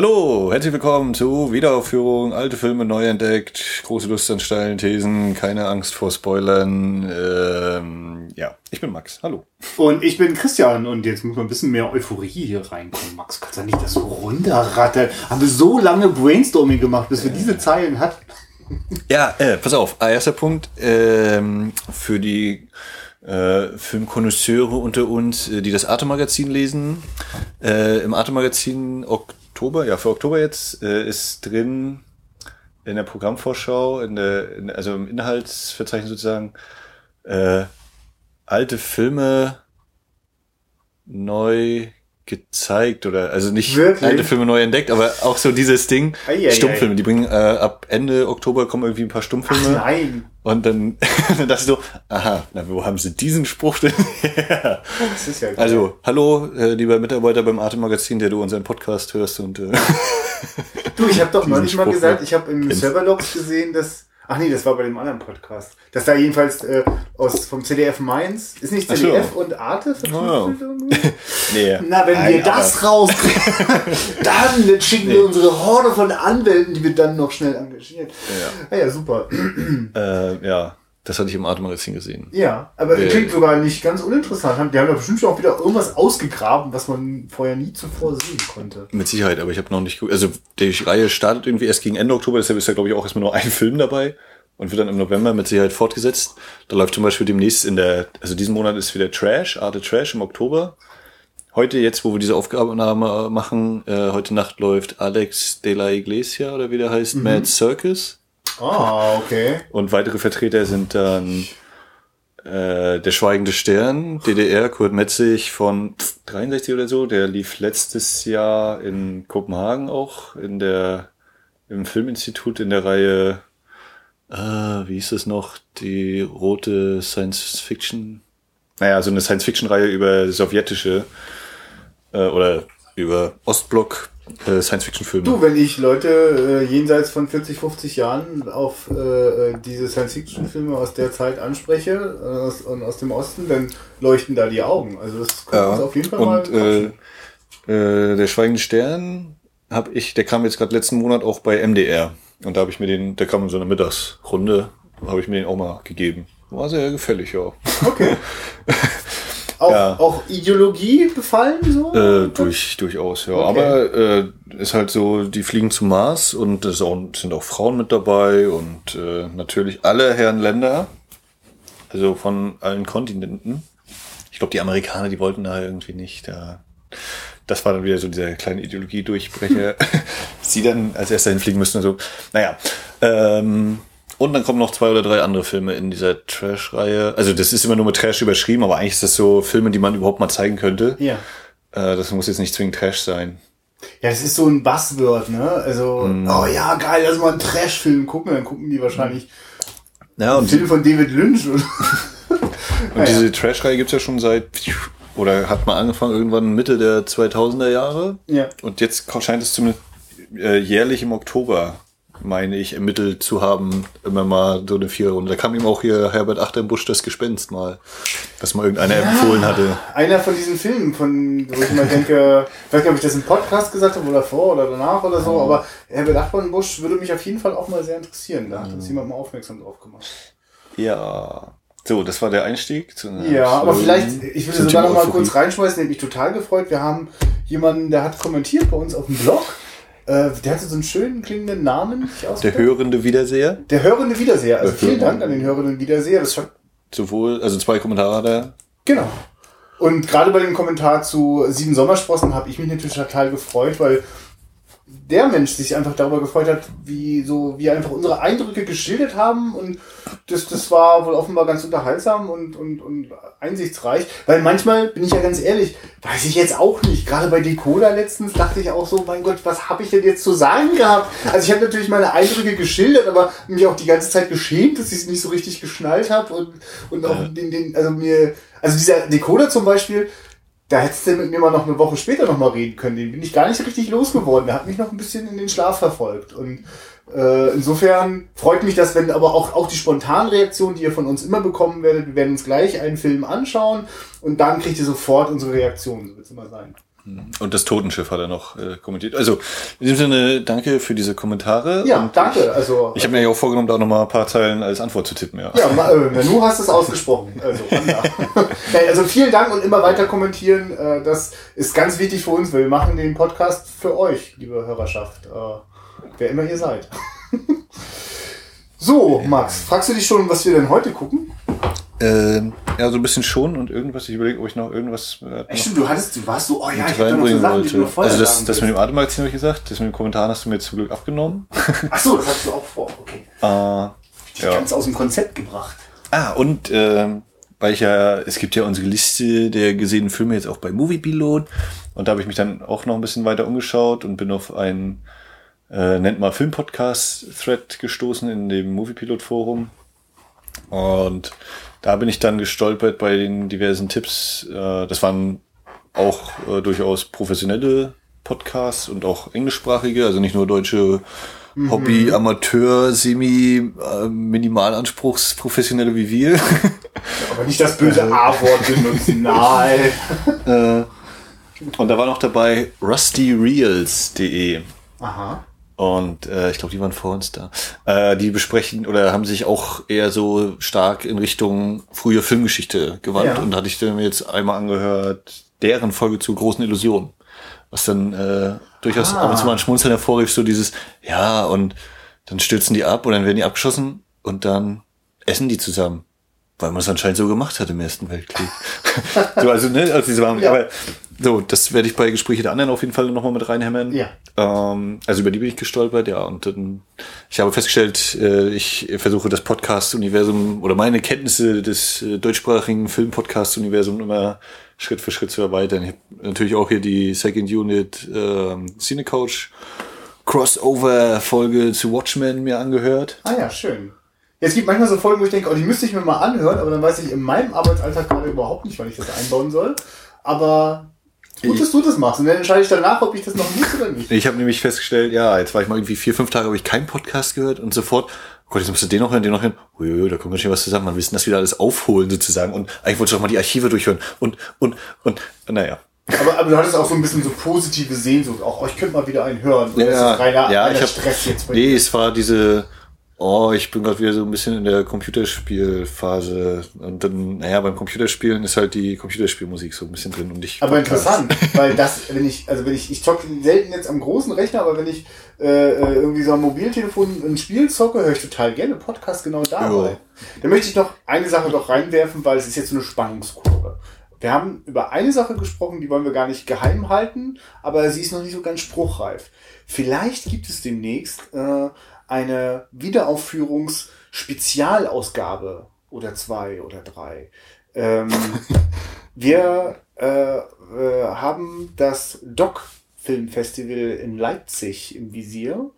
Hallo, herzlich willkommen zu Wiederaufführung, alte Filme neu entdeckt, große Lust an steilen Thesen, keine Angst vor Spoilern. Ähm, ja, ich bin Max, hallo. Und ich bin Christian und jetzt muss man ein bisschen mehr Euphorie hier reinkommen. Max, kannst du nicht das so runterrattern? Haben wir so lange Brainstorming gemacht, bis wir diese Zeilen hatten? Ja, äh, pass auf, erster Punkt, ähm, für die äh, Filmkonnoisseure unter uns, äh, die das Arte-Magazin lesen. Äh, Im Arte-Magazin Oktober, ja, für Oktober jetzt, äh, ist drin in der Programmvorschau, in der, in, also im Inhaltsverzeichnis sozusagen, äh, alte Filme neu gezeigt oder also nicht Wirklich? alte Filme neu entdeckt, aber auch so dieses Ding Eieiei. Stummfilme. Die bringen äh, ab Ende Oktober kommen irgendwie ein paar Stummfilme Nein. und dann, dann dachte ich so, aha, na wo haben sie diesen Spruch denn her? Das ist ja geil. Also hallo, äh, lieber Mitarbeiter beim Arte Magazin, der du unseren Podcast hörst und äh, Du, ich habe doch diesen neulich mal Spruch gesagt, ich habe im. Serverlogs gesehen, dass. Ach nee, das war bei dem anderen Podcast. Dass da jedenfalls äh, aus vom CDF Mainz. Ist nicht Ach so. CDF und Arte Oh, verknüpft ja. irgendwie? nee. Na, wenn Nein, wir das rauskriegen, dann schicken wir unsere Horde von Anwälten, die wir dann noch schnell engagieren. Ja, ja, super. Äh, ja, das hatte ich im Arte Magazin gesehen. Ja, aber Äh. klingt sogar nicht ganz uninteressant. Die haben da bestimmt schon auch wieder irgendwas ausgegraben, was man vorher nie zuvor sehen konnte. Mit Sicherheit, aber ich habe noch nicht geguckt. Also die Reihe startet irgendwie erst gegen Ende Oktober, deshalb ist da glaube ich auch erstmal nur ein Film dabei und wird dann im November mit Sicherheit fortgesetzt. Da läuft zum Beispiel demnächst in der, also diesen Monat ist wieder Trash, Arte Trash im Oktober. Heute, jetzt, wo wir diese Aufgabennahme machen, äh, heute Nacht läuft Alex de la Iglesia oder wie der heißt, Mad Circus. Ah, okay. Und weitere Vertreter sind dann äh, der Schweigende Stern, DDR, Kurt Metzig von 63 oder so. Der lief letztes Jahr in Kopenhagen auch in der im Filminstitut in der Reihe, äh, wie hieß es noch, die rote Science Fiction. Naja, so eine Science Fiction Reihe über sowjetische äh, oder über Ostblock äh, Science Fiction Filme. Du, wenn ich Leute äh, jenseits von 40, 50 Jahren auf äh, äh, diese Science-Fiction-Filme aus der Zeit anspreche, äh, aus, und aus dem Osten, dann leuchten da die Augen. Also das können wir uns auf jeden Fall mal Und quatschen. äh, der Schweigende Stern habe ich, der kam jetzt gerade letzten Monat auch bei MDR. Und da habe ich mir den, der kam in so einer Mittagsrunde, habe ich mir den auch mal gegeben. War sehr gefällig, ja. Okay. Auch, ja. auch Ideologie befallen so? Äh, durch, durchaus, ja. Okay. Aber äh, ist halt so, die fliegen zum Mars und es sind auch Frauen mit dabei und äh, natürlich alle Herren Länder, also von allen Kontinenten. Ich glaube, die Amerikaner, die wollten da irgendwie nicht. Da, das war dann wieder so dieser kleine Ideologie-Durchbrecher. Sie dann als erster hinfliegen müssen und so. Naja. Ähm, und dann kommen noch zwei oder drei andere Filme in dieser Trash-Reihe. Also das ist immer nur mit Trash überschrieben, aber eigentlich ist das so Filme, die man überhaupt mal zeigen könnte. Ja. Äh, das muss jetzt nicht zwingend Trash sein. Ja, das ist so ein Buzzword, ne? Also, Mhm. oh ja, geil, lass mal einen Trash-Film gucken, dann gucken die wahrscheinlich Ja, einen und, Film von David Lynch. Oder? und diese Trash-Reihe gibt's ja schon seit, oder hat mal angefangen irgendwann Mitte der 2000er Jahre. ja. Und jetzt scheint es zumindest äh, jährlich im Oktober, meine ich, ermittelt zu haben, immer mal so eine Viererrunde. Da kam ihm auch hier Herbert Achterbusch das Gespenst mal, was mal irgendeiner empfohlen hatte. Einer von diesen Filmen, von wo ich mal denke, ich weiß nicht, ob ich das im Podcast gesagt habe oder vor oder danach oder so, aber Herbert Achterbusch würde mich auf jeden Fall auch mal sehr interessieren. Da hat uns jemand mal aufmerksam drauf gemacht. Ja. So, das war der Einstieg. Zu einer Ja, aber vielleicht, ich will zum sogar noch mal kurz reinschmeißen, der hat mich total gefreut. Wir haben jemanden, der hat kommentiert bei uns auf dem Blog. Äh, der hatte so einen schönen klingenden Namen. Der hörende Wiederseher. der hörende Wiederseher. Also vielen. Dank an den hörenden Wiederseher. Das Sowohl, also zwei Kommentare hat er. Genau. Und gerade bei dem Kommentar zu Sieben Sommersprossen habe ich mich natürlich total gefreut, weil der Mensch sich einfach darüber gefreut hat, wie so wir einfach unsere Eindrücke geschildert haben und das, das war wohl offenbar ganz unterhaltsam und, und, und einsichtsreich, weil manchmal, bin ich ja ganz ehrlich, weiß ich jetzt auch nicht, gerade bei Decoder letztens dachte ich auch so, mein Gott, was habe ich denn jetzt zu sagen gehabt? Also ich habe natürlich meine Eindrücke geschildert, aber mich auch die ganze Zeit geschämt, dass ich es nicht so richtig geschnallt habe und, und auch den, den, also mir, also dieser Decoder zum Beispiel, da hättest du mit mir mal noch eine Woche später noch mal reden können. Den bin ich gar nicht richtig losgeworden. Der hat mich noch ein bisschen in den Schlaf verfolgt. Und äh, insofern freut mich das, wenn aber auch, auch die spontanen Reaktionen, die ihr von uns immer bekommen werdet, wir werden uns gleich einen Film anschauen und dann kriegt ihr sofort unsere Reaktion. So wird es immer sein. Und das Totenschiff hat er noch äh, kommentiert. Also in diesem Sinne, danke für diese Kommentare. Ja, Und danke. Also, Ich habe mir ja auch vorgenommen, da noch mal ein paar Zeilen als Antwort zu tippen. Ja. ja, ma- äh, Nanu hast es ausgesprochen. Also, also vielen Dank und immer weiter kommentieren. Äh, das ist ganz wichtig für uns, weil wir machen den Podcast für euch, liebe Hörerschaft. Äh, wer immer ihr seid. So, Max, fragst du dich schon, was wir denn heute gucken? Ähm, ja, so ein bisschen schon und irgendwas. Ich überlege, ob ich noch irgendwas äh, Stimmt, du hattest, du warst so, oh ja, ich da noch so Sachen, die du wollte. vorher Also das, das mit dem Atemmagazin habe ich gesagt. Das mit dem Kommentar hast du mir zum Glück abgenommen. Ach so, das hast du auch vor, okay. äh, Ich ja. ganz aus dem Konzept gebracht. Ah, und ähm, weil ich ja, es gibt ja unsere Liste der gesehenen Filme jetzt auch bei Moviepilot und da habe ich mich dann auch noch ein bisschen weiter umgeschaut und bin auf einen äh, nennt mal Film-Podcast-Thread gestoßen in dem Moviepilot-Forum und da bin ich dann gestolpert bei den diversen Tipps. Äh, das waren auch äh, durchaus professionelle Podcasts und auch englischsprachige, also nicht nur deutsche Hobby, Amateur, Semi, äh, Minimalanspruchsprofessionelle wie wir. Aber nicht das böse A-Wort benutzen, nein. Und da war noch dabei rustyreels.de. Aha. Und äh, ich glaube, die waren vor uns da. Äh, die besprechen oder haben sich auch eher so stark in Richtung frühe Filmgeschichte gewandt. Ja. Und hatte ich mir jetzt einmal angehört, deren Folge zu großen Illusionen. Was dann äh, durchaus Ah. ab und zu mal ein Schmunzeln hervorrief, so dieses, ja, und dann stürzen die ab und dann werden die abgeschossen und dann essen die zusammen. Weil man es anscheinend so gemacht hat im Ersten Weltkrieg. so, also, ne, also diese waren, Ja. aber so, das werde ich bei Gespräche der anderen auf jeden Fall nochmal mit reinhämmern. Ja. Ähm, also über die bin ich gestolpert, ja. Und dann, ich habe festgestellt, äh, ich versuche das Podcast-Universum oder meine Kenntnisse des äh, deutschsprachigen Film-Podcast-Universums immer Schritt für Schritt zu erweitern. Ich habe natürlich auch hier die Second Unit ähm, Cine Couch Crossover-Folge zu Watchmen mir angehört. Ah ja, schön. Ja, es gibt manchmal so Folgen, wo ich denke, oh, die müsste ich mir mal anhören, aber dann weiß ich in meinem Arbeitsalltag gerade überhaupt nicht, wann ich das einbauen soll. Aber gut, dass du das machst. Und dann entscheide ich danach, ob ich das noch muss oder nicht. Ich habe nämlich festgestellt, ja, jetzt war ich mal irgendwie vier, fünf Tage, habe ich keinen Podcast gehört und sofort, oh Gott, jetzt musst du den noch hören, den noch hören. Uiuiui, da kommt ganz schön was zusammen. Man wissen das wieder alles aufholen sozusagen. Und eigentlich wollte ich doch mal die Archive durchhören. Und, und, und, naja. Aber, aber du hattest auch so ein bisschen so positive Sehnsucht. Auch, oh, ich könnte mal wieder einen hören. Oder ist das reiner, ja, reiner ich hab, Stress jetzt bei Nee, dir? es war diese, oh, ich bin gerade wieder so ein bisschen in der Computerspielphase. Und dann, naja, beim Computerspielen ist halt die Computerspielmusik so ein bisschen drin und ich. Aber Podcast. interessant, weil das, wenn ich, also wenn ich, ich zocke selten jetzt am großen Rechner, aber wenn ich äh, äh, irgendwie so am Mobiltelefon ein Spiel zocke, höre ich total gerne Podcast genau dabei. Ja. Da möchte ich noch eine Sache noch reinwerfen, weil es ist jetzt so eine Spannungskurve. Wir haben über eine Sache gesprochen, die wollen wir gar nicht geheim halten, aber sie ist noch nicht so ganz spruchreif. Vielleicht gibt es demnächst äh, eine Wiederaufführungs-Spezialausgabe oder zwei oder drei. Ähm, wir äh, äh, haben das Doc Film Festival in Leipzig im Visier.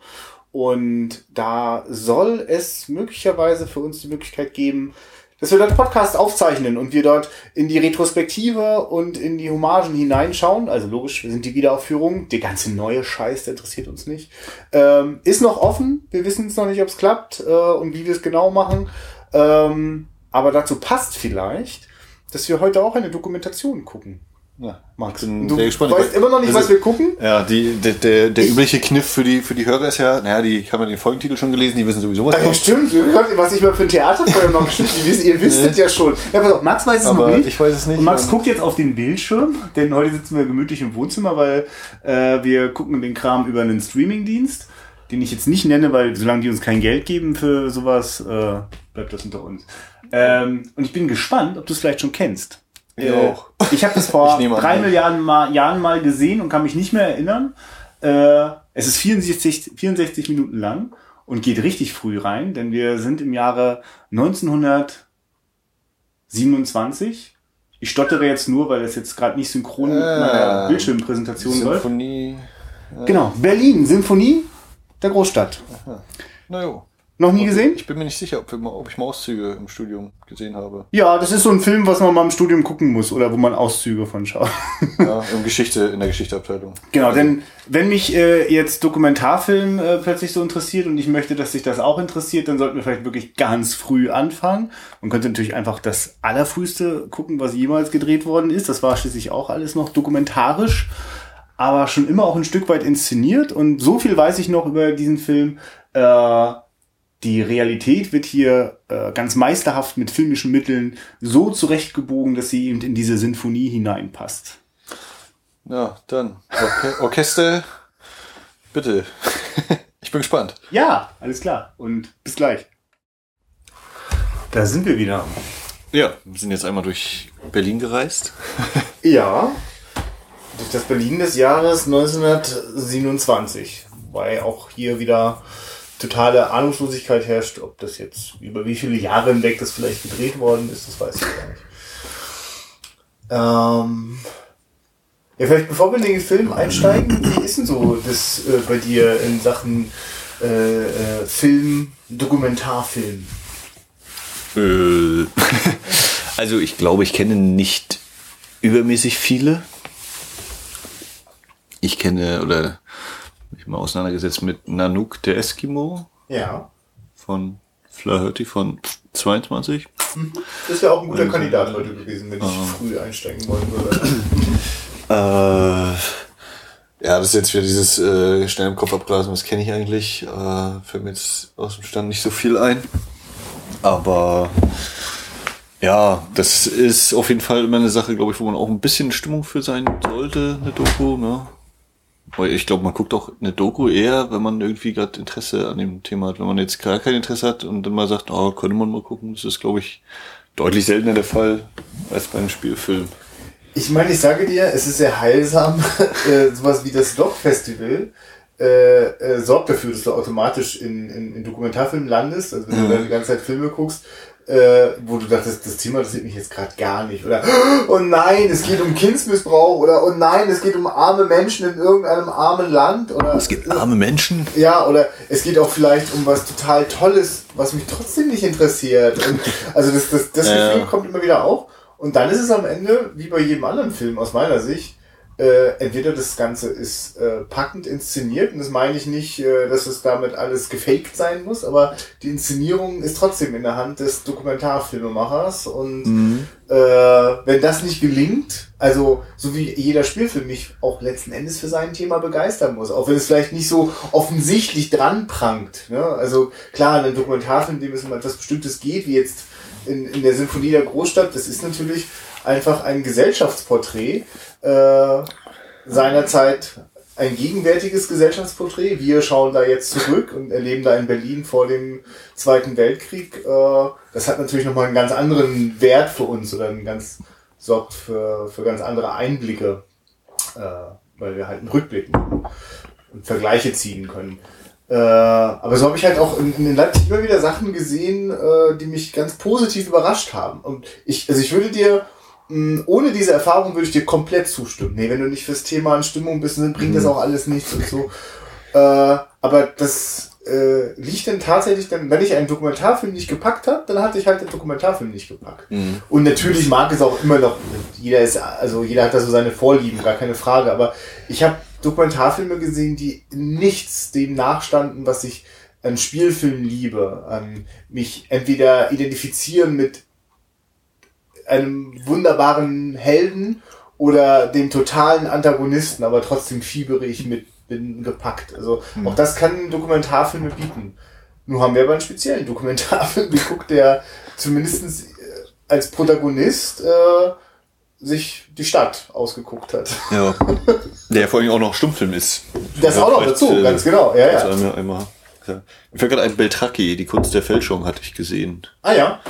Und da soll es möglicherweise für uns die Möglichkeit geben, dass wir dort Podcast aufzeichnen und wir dort in die Retrospektive und in die Hommagen hineinschauen. Also logisch, wir sind die Wiederaufführung. Der ganze neue Scheiß, der interessiert uns nicht. Ähm, ist noch offen. Wir wissen es noch nicht, ob es klappt äh, und wie wir es genau machen. Ähm, aber dazu passt vielleicht, dass wir heute auch eine Dokumentation gucken. Ja, Max, bin du sehr gespannt. weißt immer noch nicht, Also- was wir gucken? Ja, die, der, der, der übliche Kniff für die, für die Hörer ist ja, naja, die haben ja den Folgentitel schon gelesen, die wissen sowieso was. Ja, stimmt. Was ich mal für ein Theaterfeuer noch geschrieben habe. Ihr wisst es ja schon. Ja, pass auf, Max weiß es Aber noch nicht. ich weiß es nicht. Und Max Und- guckt jetzt auf den Bildschirm, denn heute sitzen wir gemütlich im Wohnzimmer, weil äh, wir gucken den Kram über einen Streamingdienst, den ich jetzt nicht nenne, weil solange die uns kein Geld geben für sowas, äh, bleibt das unter uns. Ähm, und ich bin gespannt, ob du es vielleicht schon kennst. Ich Äh, auch. Ich habe das vor Ich drei. Milliarden mal, Jahren mal gesehen und kann mich nicht mehr erinnern. Äh, es ist 64, 64 Minuten lang und geht richtig früh rein, denn wir sind im Jahre 1927. Ich stottere jetzt nur, weil das jetzt gerade nicht synchron mit meiner Äh, Bildschirmpräsentation läuft. Symphonie. Genau, Berlin, Symphonie der Großstadt. Na jo. Noch nie gesehen? Ich bin mir nicht sicher, ob, mal, ob ich mal Auszüge im Studium gesehen habe. Ja, das ist so ein Film, was man mal im Studium gucken muss oder wo man Auszüge von schaut. Ja, in Geschichte, in der Geschichteabteilung. Genau, denn wenn mich äh, jetzt Dokumentarfilm äh, plötzlich so interessiert und ich möchte, dass sich das auch interessiert, dann sollten wir vielleicht wirklich ganz früh anfangen. Man könnte natürlich einfach das Allerfrühste gucken, was jemals gedreht worden ist. Das war schließlich auch alles noch dokumentarisch. aber schon immer auch ein Stück weit inszeniert. Und so viel weiß ich noch über diesen Film. Äh, die Realität wird hier äh, ganz meisterhaft mit filmischen Mitteln so zurechtgebogen, dass sie eben in diese Sinfonie hineinpasst. Ja, dann. Orche Orchester, bitte. ich bin gespannt. Ja, alles klar. Und bis gleich. Da sind wir wieder. Ja, wir sind jetzt einmal durch Berlin gereist. ja, durch das Berlin des Jahres 1927. Wobei auch hier wieder totale Ahnungslosigkeit herrscht, ob das jetzt über wie viele Jahre hinweg das vielleicht gedreht worden ist, das weiß ich gar nicht. Ähm, ja, vielleicht bevor wir in den Film einsteigen, wie ist denn so das äh, bei dir in Sachen äh, äh, Film, Dokumentarfilm? Äh, also ich glaube, ich kenne nicht übermäßig viele. Ich kenne oder mich mal auseinandergesetzt mit Nanook der Eskimo. Ja. Von Flaherty von 22. Mhm. Das wäre auch ein guter also, Kandidat heute gewesen, wenn ich uh, früh einsteigen wollen würde. äh, ja, das ist jetzt wieder dieses äh, schnell im Kopf abglasen, das kenne ich eigentlich. Äh, fällt mir jetzt aus dem Stand nicht so viel ein. Aber ja, das ist auf jeden Fall immer eine Sache, glaube ich, wo man auch ein bisschen Stimmung für sein sollte, eine Doku. Ne? Ich glaube, man guckt auch eine Doku eher, wenn man irgendwie gerade Interesse an dem Thema hat. Wenn man jetzt gar kein Interesse hat und dann mal sagt, oh, könnte man mal gucken, das ist, glaube ich, deutlich seltener der Fall als bei einem Spielfilm. Ich meine, ich sage dir, es ist sehr heilsam, äh, sowas wie das Doc Festival äh, äh, sorgt dafür, dass du automatisch in, in, in Dokumentarfilmen landest, also wenn mhm. du da die ganze Zeit Filme guckst, äh, wo du dachtest, das Thema interessiert mich jetzt gerade gar nicht. Oder oh nein, es geht um Kindsmissbrauch oder oh nein, es geht um arme Menschen in irgendeinem armen Land. Oder, es geht um arme Menschen? Ja, oder es geht auch vielleicht um was total Tolles, was mich trotzdem nicht interessiert. Und, also das, das, das Gefühl kommt immer wieder auf. Und dann ist es am Ende, wie bei jedem anderen Film aus meiner Sicht, äh, entweder das Ganze ist äh, packend inszeniert, und das meine ich nicht, äh, dass es damit alles gefaked sein muss, aber die Inszenierung ist trotzdem in der Hand des Dokumentarfilmemachers und mhm. äh, wenn das nicht gelingt, also so wie jeder Spielfilm mich auch letzten Endes für sein Thema begeistern muss, auch wenn es vielleicht nicht so offensichtlich dran prangt. Ne? Also klar, in einem Dokumentarfilm, in dem es um etwas Bestimmtes geht, wie jetzt in, in der Sinfonie der Großstadt, das ist natürlich einfach ein Gesellschaftsporträt, äh, seinerzeit ein gegenwärtiges Gesellschaftsporträt. Wir schauen da jetzt zurück und erleben da in Berlin vor dem Zweiten Weltkrieg. Äh, das hat natürlich nochmal einen ganz anderen Wert für uns oder einen ganz, sorgt für, für ganz andere Einblicke, äh, weil wir halt einen Rückblick und Vergleiche ziehen können. Äh, aber so habe ich halt auch in, in Leipzig immer wieder Sachen gesehen, äh, die mich ganz positiv überrascht haben. Und ich, also ich würde dir ohne diese Erfahrung würde ich dir komplett zustimmen. Nee, wenn du nicht fürs Thema in Stimmung bist, dann bringt mhm. das auch alles nichts und so. Äh, aber das äh, liegt dann tatsächlich dann, wenn ich einen Dokumentarfilm nicht gepackt habe, dann hatte ich halt den Dokumentarfilm nicht gepackt. Mhm. Und natürlich mag es auch immer noch, jeder ist, also jeder hat da so seine Vorlieben, gar keine Frage, aber ich habe Dokumentarfilme gesehen, die nichts dem nachstanden, was ich an Spielfilmen liebe, an mich entweder identifizieren mit einem wunderbaren Helden oder dem totalen Antagonisten, aber trotzdem fiebere ich mit, bin gepackt. Also hm. auch das kann Dokumentarfilme bieten. Nur haben wir aber einen speziellen Dokumentarfilm geguckt, der zumindest äh, als Protagonist äh, sich die Stadt ausgeguckt hat. Ja. Der vor allem auch noch Stummfilm ist. Das auch noch dazu, äh, ganz genau. Ja, ja. Einmal, einmal, ja. Mir fällt gerade ein Beltracchi, die Kunst der Fälschung hatte ich gesehen. Ah ja.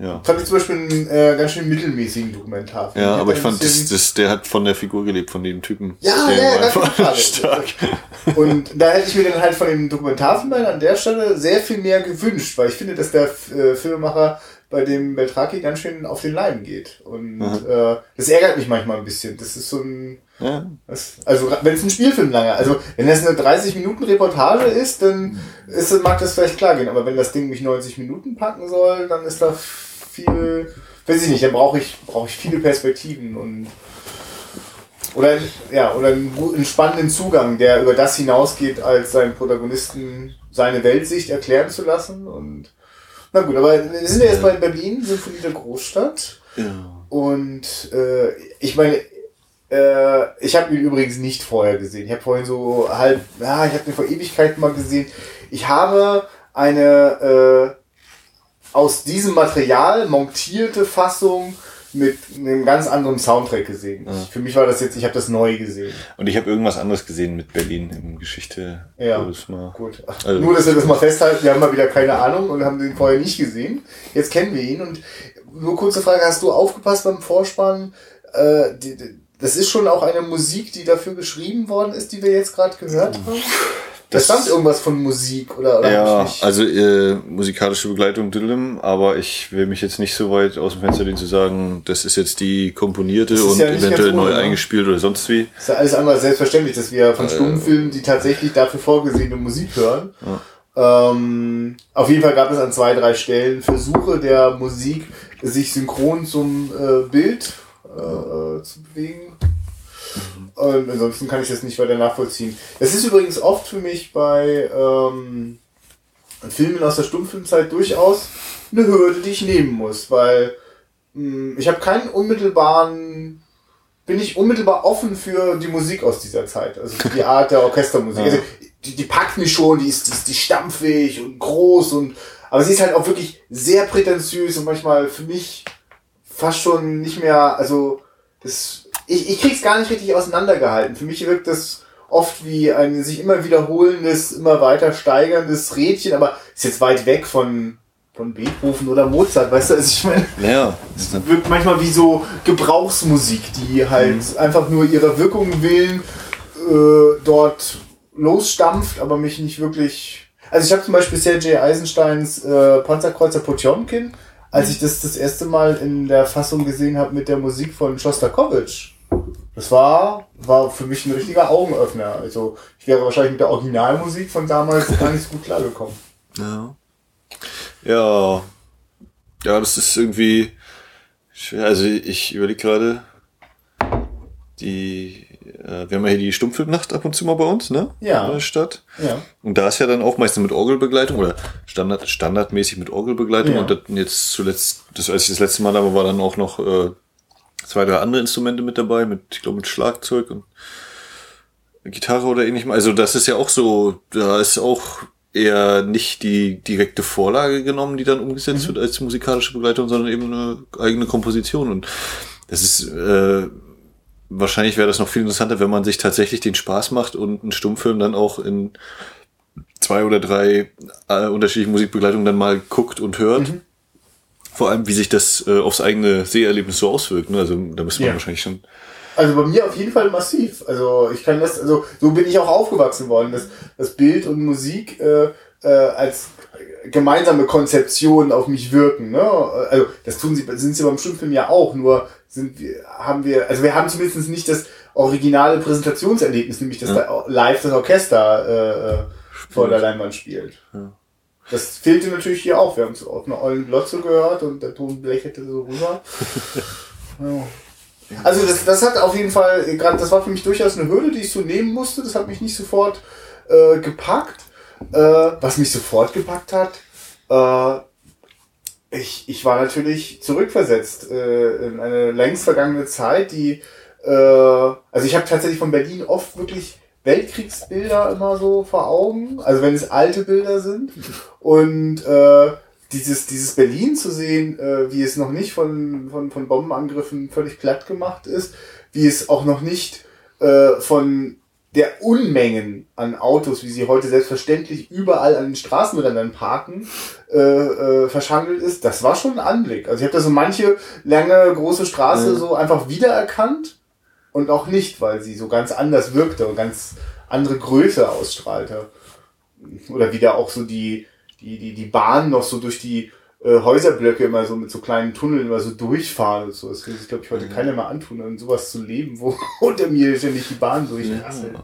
Ja. Fand ich zum Beispiel einen äh, ganz schön mittelmäßigen Dokumentarfilm. Ja, aber ich fand, das, das, der hat von der Figur gelebt, von dem Typen. Ja, der ja, ja, stark. Und da hätte ich mir dann halt von dem Dokumentarfilm an der Stelle sehr viel mehr gewünscht, weil ich finde, dass der äh, Filmemacher bei dem Beltraki ganz schön auf den Leim geht. Und äh, das ärgert mich manchmal ein bisschen. Das ist so ein. Ja. Das, also wenn es ein Spielfilm lange, also wenn das eine 30 Minuten Reportage ist, dann ist, mag das vielleicht klar gehen. Aber wenn das Ding mich 90 Minuten packen soll, dann ist da viel, weiß ich nicht, dann brauche ich, brauche ich viele Perspektiven und oder ja, oder einen, einen spannenden Zugang, der über das hinausgeht, als seinen Protagonisten seine Weltsicht erklären zu lassen. Und na gut, aber wir sind ja jetzt bei Berlin, Symphonie der Großstadt. Ja. Und äh, ich meine, Äh, ich habe ihn übrigens nicht vorher gesehen. Ich habe vorhin so halb, ja, ich habe den vor Ewigkeiten mal gesehen. Ich habe eine äh, aus diesem Material montierte Fassung mit einem ganz anderen Soundtrack gesehen. Ja. Für mich war das jetzt, ich habe das neu gesehen. Und ich habe irgendwas anderes gesehen mit Berlin im Geschichte. Ja. Gut. Also- Nur, dass wir das mal festhalten, wir haben mal wieder keine Ahnung und haben den vorher nicht gesehen. Jetzt kennen wir ihn und nur kurze Frage, hast du aufgepasst beim Vorspann? Äh, die, die, das ist schon auch eine Musik, die dafür geschrieben worden ist, die wir jetzt gerade gehört haben? Da Das- stand irgendwas von Musik oder, oder Ja, also äh, musikalische Begleitung Diddlem, aber ich will mich jetzt nicht so weit aus dem Fenster lehnen zu sagen, das ist jetzt die komponierte und ja eventuell ohne, neu ne? eingespielt oder sonst wie. ist ja alles andere als selbstverständlich, dass wir Äh. von Stummfilmen die tatsächlich dafür vorgesehene Musik hören. Ähm, auf jeden Fall gab es an zwei, drei Stellen Versuche der Musik, sich synchron zum äh, Bild äh, zu bewegen. Und ansonsten kann ich das nicht weiter nachvollziehen. Das ist übrigens oft für mich bei ähm, Filmen aus der Stummfilmzeit durchaus eine Hürde, die ich nehmen muss, weil mh, ich habe keinen unmittelbaren bin ich unmittelbar offen für die Musik aus dieser Zeit. Also die Art der Orchestermusik. Ja. Also die, die packt mich schon, die ist, die ist die stampfig und groß und aber sie ist halt auch wirklich sehr prätentiös und manchmal für mich fast schon nicht mehr, also das, ich, ich krieg's gar nicht richtig auseinandergehalten. Für mich wirkt das oft wie ein sich immer wiederholendes, immer weiter steigerndes Rädchen, aber ist jetzt weit weg von, von Beethoven oder Mozart, weißt du, also ich meine, Ja, es wirkt manchmal wie so Gebrauchsmusik, die halt einfach nur ihrer Wirkung willen äh, dort losstampft, aber mich nicht wirklich. Also ich habe zum Beispiel Sergei Eisensteins äh, Panzerkreuzer Potjomkin, als ich das das erste Mal in der Fassung gesehen habe mit der Musik von Shostakovich. Das war, war für mich ein richtiger Augenöffner. Also ich wäre wahrscheinlich mit der Originalmusik von damals gar nicht so gut klargekommen. Ja. Ja. Ja, das ist irgendwie schwer. Also ich überlege gerade, die, äh, wir haben ja hier die Stummfilmnacht ab und zu mal bei uns, ne? Ja. In der Stadt. Ja. Und da ist ja dann auch meistens mit Orgelbegleitung oder Standard, standardmäßig mit Orgelbegleitung. Ja. Und das, jetzt zuletzt, das, als ich das letzte Mal da war, war dann auch noch äh, zwei, drei andere Instrumente mit dabei, mit, ich glaube, mit Schlagzeug und Gitarre oder ähnlichem. Also das ist ja auch so, da ist auch eher nicht die direkte Vorlage genommen, die dann umgesetzt wird als musikalische Begleitung, sondern eben eine eigene Komposition. Und das ist äh, wahrscheinlich wäre das noch viel interessanter, wenn man sich tatsächlich den Spaß macht und einen Stummfilm dann auch in zwei oder drei äh, unterschiedliche Musikbegleitungen dann mal guckt und hört. Vor allem, wie sich das äh, aufs eigene Seherlebnis so auswirkt. Ne? Also da müsste man Ja. wahrscheinlich schon. Also bei mir auf jeden Fall massiv. Also ich kann das, also so bin ich auch aufgewachsen worden, dass das Bild und Musik äh, äh, als gemeinsame Konzeption auf mich wirken. Ne? Also das tun sie, sind sie beim Stummfilm ja auch, nur sind wir, haben wir, also wir haben zumindest nicht das originale Präsentationserlebnis, nämlich dass da live das Orchester äh, äh, vor der Leinwand spielt. Das fehlte natürlich hier auch. Wir haben es auf einer ollen Glotze gehört und der Ton blechelte so rüber. ja. Also das, das hat auf jeden Fall, gerade das war für mich durchaus eine Hürde, die ich so nehmen musste. Das hat mich nicht sofort äh, gepackt. Äh, was mich sofort gepackt hat, äh, ich, ich war natürlich zurückversetzt äh, in eine längst vergangene Zeit, die, äh, also ich habe tatsächlich von Berlin oft wirklich Weltkriegsbilder immer so vor Augen, also wenn es alte Bilder sind. Und äh, dieses, dieses Berlin zu sehen, äh, wie es noch nicht von, von, von Bombenangriffen völlig platt gemacht ist, wie es auch noch nicht äh, von der Unmengen an Autos, wie sie heute selbstverständlich überall an den Straßenrändern parken, äh, äh, verschandelt ist, das war schon ein Anblick. Also ich habe da so manche lange große Straße Mhm. so einfach wiedererkannt und auch nicht, weil sie so ganz anders wirkte und ganz andere Größe ausstrahlte. Oder wieder auch so die, die, die, die Bahn noch so durch die äh, Häuserblöcke immer so mit so kleinen Tunneln immer so durchfahren und so. Das will sich, glaube ich, heute keiner mehr antun, an sowas zu leben, wo unter mir ständig die Bahn durchrasselt.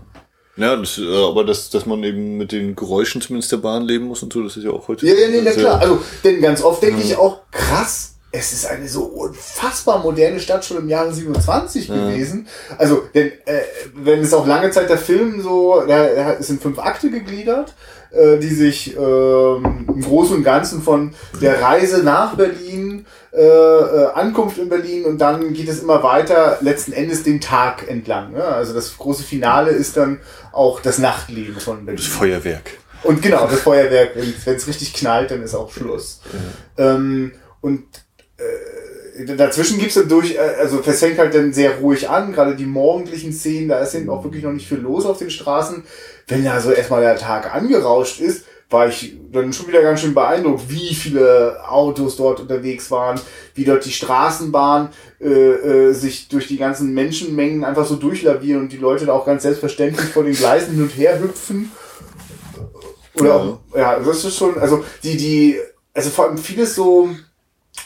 Ja, das, äh, aber das, dass man eben mit den Geräuschen zumindest der Bahn leben muss und so, das ist ja auch heute. Ja, ja, nee, na klar. Also, denn ganz oft denke ich auch, krass, es ist eine so unfassbar moderne Stadt schon im Jahre 27 ja. gewesen. Also, denn, äh, wenn es auch lange Zeit der Film so, da ist in fünf Akte gegliedert, äh, die sich äh, im Großen und Ganzen von der Reise nach Berlin, äh, äh, Ankunft in Berlin und dann geht es immer weiter, letzten Endes den Tag entlang. Ne? Also das große Finale ist dann auch das Nachtleben von Berlin. Das Feuerwerk. Und genau, das Feuerwerk, wenn es richtig knallt, dann ist auch Schluss. Ja. Ähm, und dazwischen gibt's dann durch, äh, also das fängt halt dann sehr ruhig an, gerade die morgendlichen Szenen, da ist eben auch wirklich noch nicht viel los auf den Straßen. Wenn da so erstmal der Tag angerauscht ist, war ich dann schon wieder ganz schön beeindruckt, wie viele Autos dort unterwegs waren, wie dort die Straßenbahn äh, äh, sich durch die ganzen Menschenmengen einfach so durchlavieren und die Leute da auch ganz selbstverständlich vor den Gleisen hin und her hüpfen. Oder ja. ja, das ist schon, also die, die, also vor allem vieles so,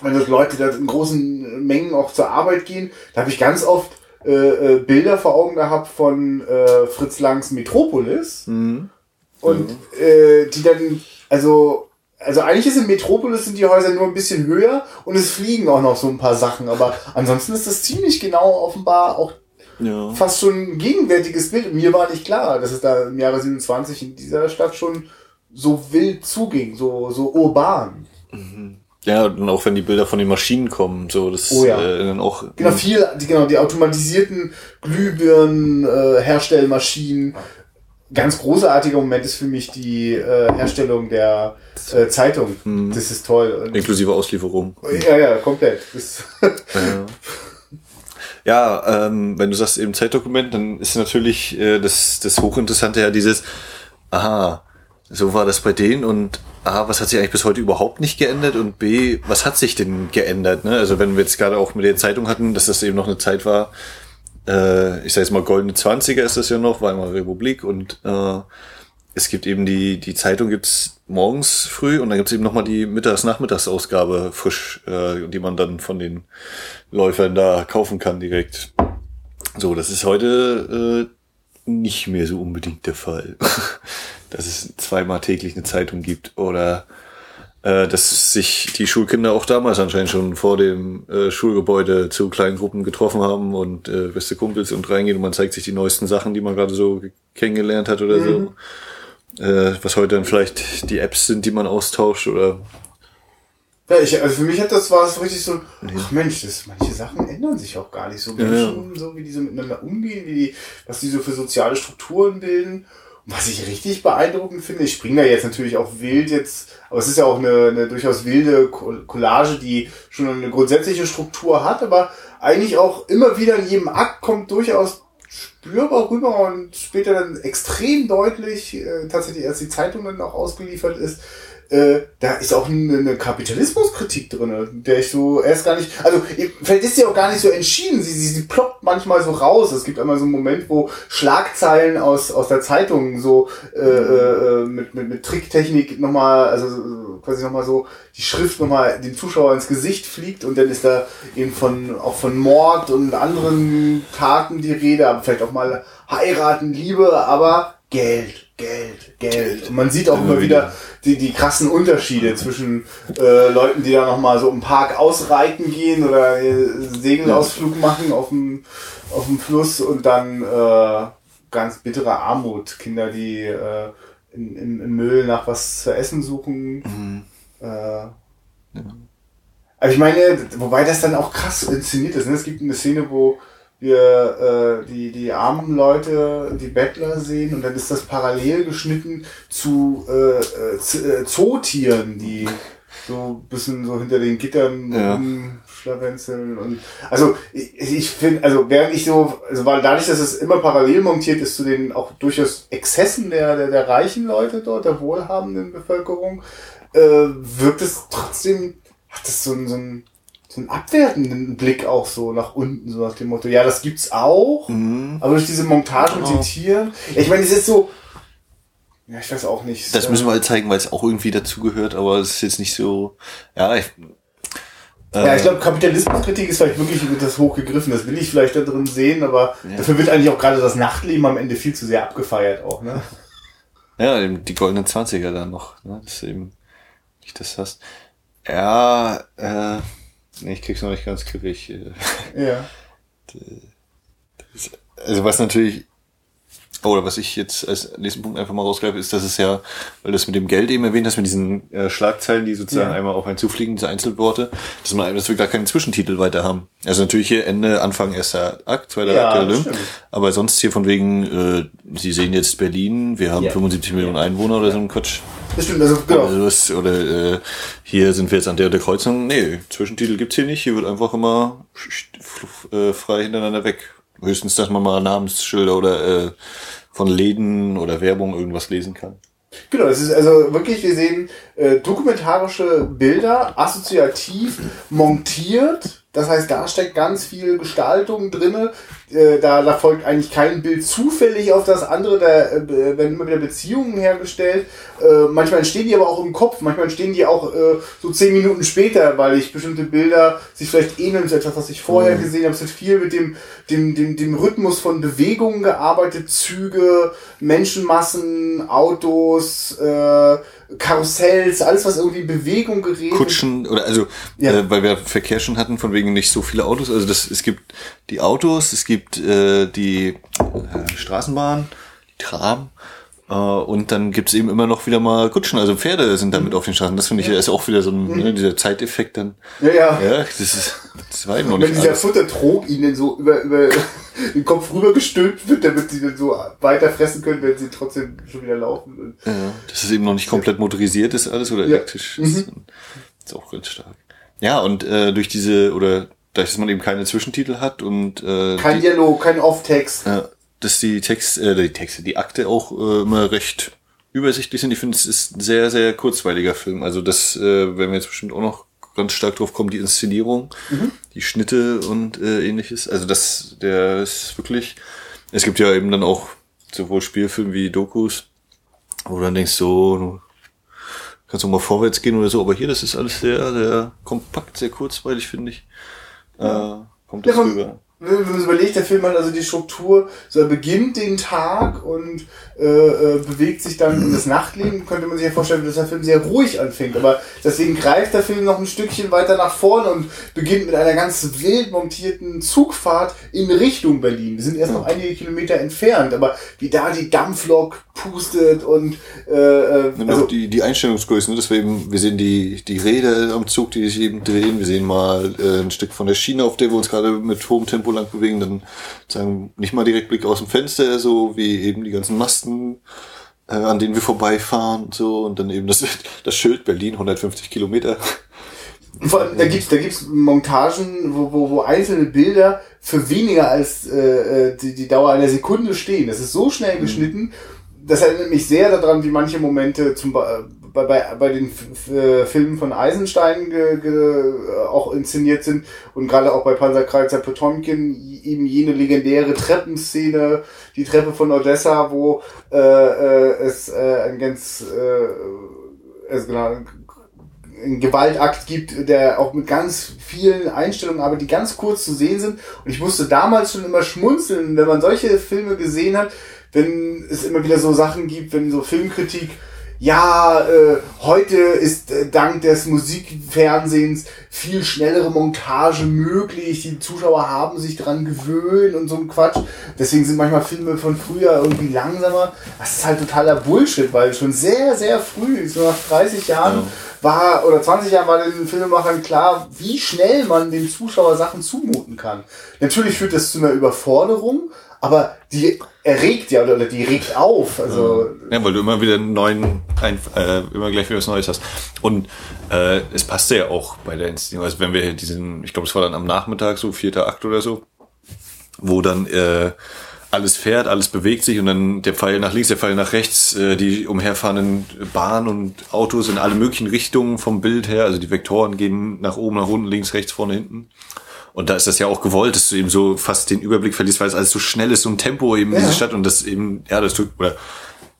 wenn das Leute da in großen Mengen auch zur Arbeit gehen, da habe ich ganz oft äh, äh, Bilder vor Augen gehabt von äh, Fritz Langs Metropolis. Mhm. Und mhm. Äh, die dann, also, also eigentlich ist in Metropolis sind die Häuser nur ein bisschen höher und es fliegen auch noch so ein paar Sachen, aber ansonsten ist das ziemlich genau offenbar auch ja. fast schon ein gegenwärtiges Bild. Mir war nicht klar, dass es da im Jahre 27 in dieser Stadt schon so wild zuging, so, so urban. Mhm. Ja, und auch wenn die Bilder von den Maschinen kommen, so das oh ja. äh, dann auch. Genau, viel, die, genau, die automatisierten Glühbirnen, äh, Herstellmaschinen. Ganz großartiger Moment ist für mich die äh, Herstellung der äh, Zeitung. Mhm. Das ist toll. Und Inklusive Auslieferung. Ja, ja, komplett. ja. Ja, ähm, wenn du sagst eben Zeitdokument, dann ist natürlich äh, das, das Hochinteressante ja dieses, aha, so war das bei denen und A, was hat sich eigentlich bis heute überhaupt nicht geändert und B, was hat sich denn geändert? Ne? Also wenn wir jetzt gerade auch mit der Zeitung hatten, dass das eben noch eine Zeit war, äh, ich sage jetzt mal goldene Zwanziger ist das ja noch, Weimarer Republik und äh, es gibt eben die, die Zeitung gibt's morgens früh und dann gibt's eben nochmal die Mittags-Nachmittagsausgabe frisch, äh, die man dann von den Läufern da kaufen kann direkt. So, das ist heute äh, nicht mehr so unbedingt der Fall. dass es zweimal täglich eine Zeitung gibt oder äh, dass sich die Schulkinder auch damals anscheinend schon vor dem äh, Schulgebäude zu kleinen Gruppen getroffen haben und äh, beste Kumpels und reingehen und man zeigt sich die neuesten Sachen, die man gerade so kennengelernt hat oder mhm. so. Äh, was heute dann vielleicht die Apps sind, die man austauscht oder ja, ich, also für mich hat das war es richtig so, ach Mensch, das, manche Sachen ändern sich auch gar nicht so. Menschen, ja. so wie die so miteinander umgehen, wie die, was die so für soziale Strukturen bilden. Was ich richtig beeindruckend finde, ich springe da jetzt natürlich auch wild jetzt, aber es ist ja auch eine, eine durchaus wilde Collage, die schon eine grundsätzliche Struktur hat, aber eigentlich auch immer wieder in jedem Akt kommt durchaus spürbar rüber und später dann extrem deutlich, äh, tatsächlich als die Zeitung dann auch ausgeliefert ist, äh, da ist auch eine, eine Kapitalismuskritik drin, der ich so erst gar nicht, also vielleicht ist sie auch gar nicht so entschieden, sie, sie, sie ploppt manchmal so raus. Es gibt einmal so einen Moment, wo Schlagzeilen aus, aus der Zeitung so äh, äh, mit, mit, mit Tricktechnik nochmal, also quasi nochmal so die Schrift nochmal dem Zuschauer ins Gesicht fliegt und dann ist da eben von auch von Mord und anderen Taten die Rede, aber vielleicht auch mal heiraten, Liebe, aber Geld, Geld, Geld. Und man sieht auch immer wieder die, die krassen Unterschiede zwischen äh, Leuten, die da nochmal so im Park ausreiten gehen oder äh, Segelausflug machen auf dem, auf dem Fluss und dann äh, ganz bittere Armut. Kinder, die äh, in, im, im Müll nach was zu essen suchen. Mhm. Äh, ja. Aber ich meine, wobei das dann auch krass inszeniert ist. Ne? Es gibt eine Szene, wo wir äh, die, die armen Leute, die Bettler sehen und dann ist das parallel geschnitten zu äh, äh, Zootieren, die so bisschen so hinter den Gittern ja. rumschlawenzeln und also ich, ich finde, also während ich so, also weil dadurch, dass es immer parallel montiert ist zu den auch durchaus Exzessen der, der, der reichen Leute dort, der wohlhabenden Bevölkerung, äh, wirkt es trotzdem, hat das so, so ein so einen abwertenden Blick auch so nach unten, so nach dem Motto, ja, das gibt's auch, mhm. aber durch diese Montage genau. und die Tiere, ja, ich meine, es ist so, ja, ich weiß auch nicht. Das müssen wir halt zeigen, weil es auch irgendwie dazugehört, aber es ist jetzt nicht so, ja, ich, äh, ja, ich glaube, Kapitalismuskritik ist vielleicht wirklich das hochgegriffen. Das will ich vielleicht da drin sehen, aber ja. dafür wird eigentlich auch gerade das Nachtleben am Ende viel zu sehr abgefeiert auch, ne? Ja, die goldenen Zwanziger dann noch, ne? Das ist eben nicht das hast. Ja, äh, Nee, ich krieg's noch nicht ganz griffig. Ja. Also was natürlich, oder was ich jetzt als nächsten Punkt einfach mal rausgreife, ist, dass es ja, weil das mit dem Geld eben erwähnt hast, mit diesen äh, Schlagzeilen, die sozusagen Ja. einmal auf einen zufliegen, diese Einzelworte, dass man dass wir gar keinen Zwischentitel weiter haben. Also natürlich hier Ende, Anfang erster Akt, zweiter Ja, Akt, Olymp. aber sonst hier von wegen, äh, Sie sehen jetzt Berlin, wir haben Ja. 75 Millionen Einwohner oder so ein Quatsch. Das stimmt, also genau. Also das, oder äh, hier sind wir jetzt an der, der Kreuzung. Nee, Zwischentitel gibt's hier nicht. Hier wird einfach immer äh, frei hintereinander weg. Höchstens, dass man mal Namensschilder oder äh, von Läden oder Werbung irgendwas lesen kann. Genau, es ist also wirklich, wir sehen äh, dokumentarische Bilder, assoziativ montiert. Das heißt, da steckt ganz viel Gestaltung drinne. Äh, da, da folgt eigentlich kein Bild zufällig auf das andere. Da äh, werden immer wieder Beziehungen hergestellt. Äh, manchmal entstehen die aber auch im Kopf. Manchmal entstehen die auch äh, so zehn Minuten später, weil ich bestimmte Bilder sich vielleicht ähneln zu etwas, was ich vorher gesehen habe. Es wird viel mit dem, dem, dem, dem Rhythmus von Bewegungen gearbeitet. Züge, Menschenmassen, Autos, äh, Karussells, alles, was irgendwie Bewegung gerät. Kutschen oder also, Ja. äh, weil wir Verkehr schon hatten, von wegen nicht so viele Autos. Also das, es gibt die Autos, es gibt äh, die äh, Straßenbahn, die Tram. Äh, und dann gibt's eben immer noch wieder mal Kutschen, also Pferde sind Mhm. damit auf den Straßen. Das finde ich ist auch wieder so ein, ne, dieser Zeiteffekt dann. Ja, ja. Ja, das ist, das war eben noch wenn nicht dieser alles. Futtertrog ihnen so über, über den Kopf rübergestülpt wird, damit sie dann so weiter fressen können, wenn sie trotzdem schon wieder laufen. Ja, das ist eben noch nicht komplett motorisiert ist alles oder Ja. Mhm. elektrisch. Ist, ist auch ganz stark. Ja, und äh, durch diese, oder dass man eben keine Zwischentitel hat und äh, kein die, Dialog, kein Off-Text. ja, dass die Text, äh, die Texte, die Akte auch äh, immer recht übersichtlich sind. Ich finde, es ist ein sehr, sehr kurzweiliger Film. Also das äh, werden wir jetzt bestimmt auch noch ganz stark drauf kommen, die Inszenierung, die Schnitte und äh, ähnliches. Also das, der ist wirklich. Es gibt ja eben dann auch sowohl Spielfilme wie Dokus, wo du dann denkst, so, du kannst auch mal vorwärts gehen oder so, aber hier, das ist alles sehr, sehr kompakt, sehr kurzweilig, finde ich. Äh, kommt das Ja, rüber. Wenn man sich überlegt, der Film hat also die Struktur, so er beginnt den Tag und äh, äh, bewegt sich dann in das Nachtleben, könnte man sich ja vorstellen, dass der Film sehr ruhig anfängt. Aber deswegen greift der Film noch ein Stückchen weiter nach vorne und beginnt mit einer ganz wild montierten Zugfahrt in Richtung Berlin. Wir sind erst noch einige Kilometer entfernt, aber wie da die Dampflok pustet und äh, äh, also die, die Einstellungsgrößen, ne? dass wir eben, wir sehen die, die Räder am Zug, die sich eben drehen, wir sehen mal äh, ein Stück von der Schiene, auf der wir uns gerade mit hohem Tempo lang bewegen, dann sagen nicht mal direkt Blick aus dem Fenster, so wie eben die ganzen Masten, äh, an denen wir vorbeifahren und so, und dann eben das, das Schild Berlin, 150 Kilometer. Vor allem, da gibt's da gibt's Montagen, wo, wo, wo einzelne Bilder für weniger als äh, äh, die, die Dauer einer Sekunde stehen. Das ist so schnell geschnitten. Das erinnert mich sehr daran, wie manche Momente zum, Be- bei, bei, bei den äh, Filmen von Eisenstein ge, ge, äh, auch inszeniert sind und gerade auch bei Panzerkreuzer Potomkin eben jene legendäre Treppenszene, die Treppe von Odessa, wo äh, äh, es äh, ein ganz äh, also genau, einen Gewaltakt gibt, der auch mit ganz vielen Einstellungen, aber die ganz kurz zu sehen sind. Und ich musste damals schon immer schmunzeln, wenn man solche Filme gesehen hat, wenn es immer wieder so Sachen gibt, wenn so Filmkritik, ja, äh, heute ist äh, dank des Musikfernsehens viel schnellere Montage möglich, die Zuschauer haben sich dran gewöhnt und so ein Quatsch. Deswegen sind manchmal Filme von früher irgendwie langsamer. Das ist halt totaler Bullshit, weil schon sehr, sehr früh, so nach 30 Jahren, war, oder 20 Jahren war den Filmemachern klar, wie schnell man dem Zuschauer Sachen zumuten kann. Natürlich führt das zu einer Überforderung, aber die erregt ja, oder die regt auf. Also, Ja, weil du immer wieder einen neuen, ein, äh, immer gleich wieder was Neues hast. Und äh, es passte ja auch bei der Inszenierung. Also wenn wir diesen, ich glaube, es war dann am Nachmittag so, vierter Akt oder so, wo dann äh, alles fährt, alles bewegt sich und dann der Pfeil nach links, der Pfeil nach rechts, äh, die umherfahrenden Bahnen und Autos in alle möglichen Richtungen vom Bild her. Also die Vektoren gehen nach oben, nach unten, links, rechts, vorne, hinten. Und da ist das ja auch gewollt, dass du eben so fast den Überblick verlierst, weil es alles so schnell ist, so ein Tempo eben in Ja. dieser Stadt und das eben, ja, das tut, oder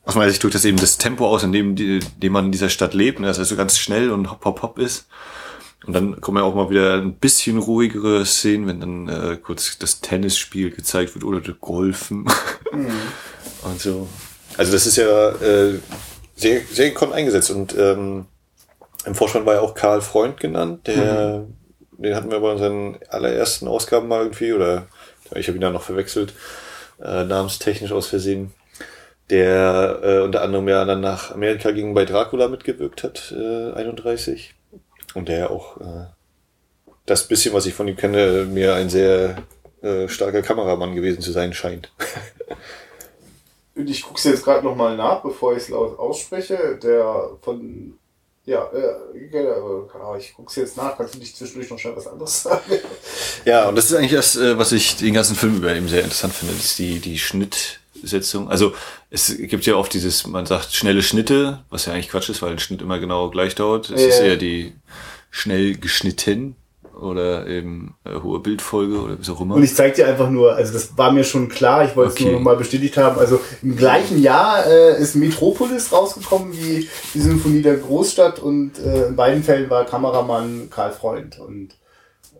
aus meiner Sicht tut das eben das Tempo aus, in dem, die, dem man in dieser Stadt lebt, ne, dass es so ganz schnell und hopp, hopp, hopp ist. Und dann kommen ja auch mal wieder ein bisschen ruhigere Szenen, wenn dann äh, kurz das Tennisspiel gezeigt wird oder das Golfen und so. Also das ist ja äh, sehr, sehr gekonnt eingesetzt und ähm, im Vorspann war ja auch Karl Freund genannt, der den hatten wir bei unseren allerersten Ausgaben mal irgendwie, oder ich habe ihn da noch verwechselt, äh, namenstechnisch aus Versehen, der äh, unter anderem ja dann nach Amerika ging, bei Dracula mitgewirkt hat, äh, 31. Und der auch äh, das bisschen, was ich von ihm kenne, mir ein sehr äh, starker Kameramann gewesen zu sein scheint. Und ich gucke es jetzt gerade nochmal nach, bevor ich es laut ausspreche. Der von. Ja, äh, ich gucke es jetzt nach. Kannst du nicht zwischendurch noch schnell was anderes sagen? Ja, und das ist eigentlich das, äh, was ich den ganzen Film über eben sehr interessant finde. Ist die, die Schnittsetzung. Also es gibt ja oft dieses, man sagt schnelle Schnitte, was ja eigentlich Quatsch ist, weil ein Schnitt immer genau gleich dauert. Es ja. ist eher die schnell geschnitten oder eben äh, hohe Bildfolge oder wie auch immer. Und ich zeige dir einfach nur, also das war mir schon klar, ich wollte okay. es nur nochmal bestätigt haben. Also im gleichen Jahr äh, ist Metropolis rausgekommen wie die Symphonie der Großstadt und äh, in beiden Fällen war Kameramann Karl Freund. Und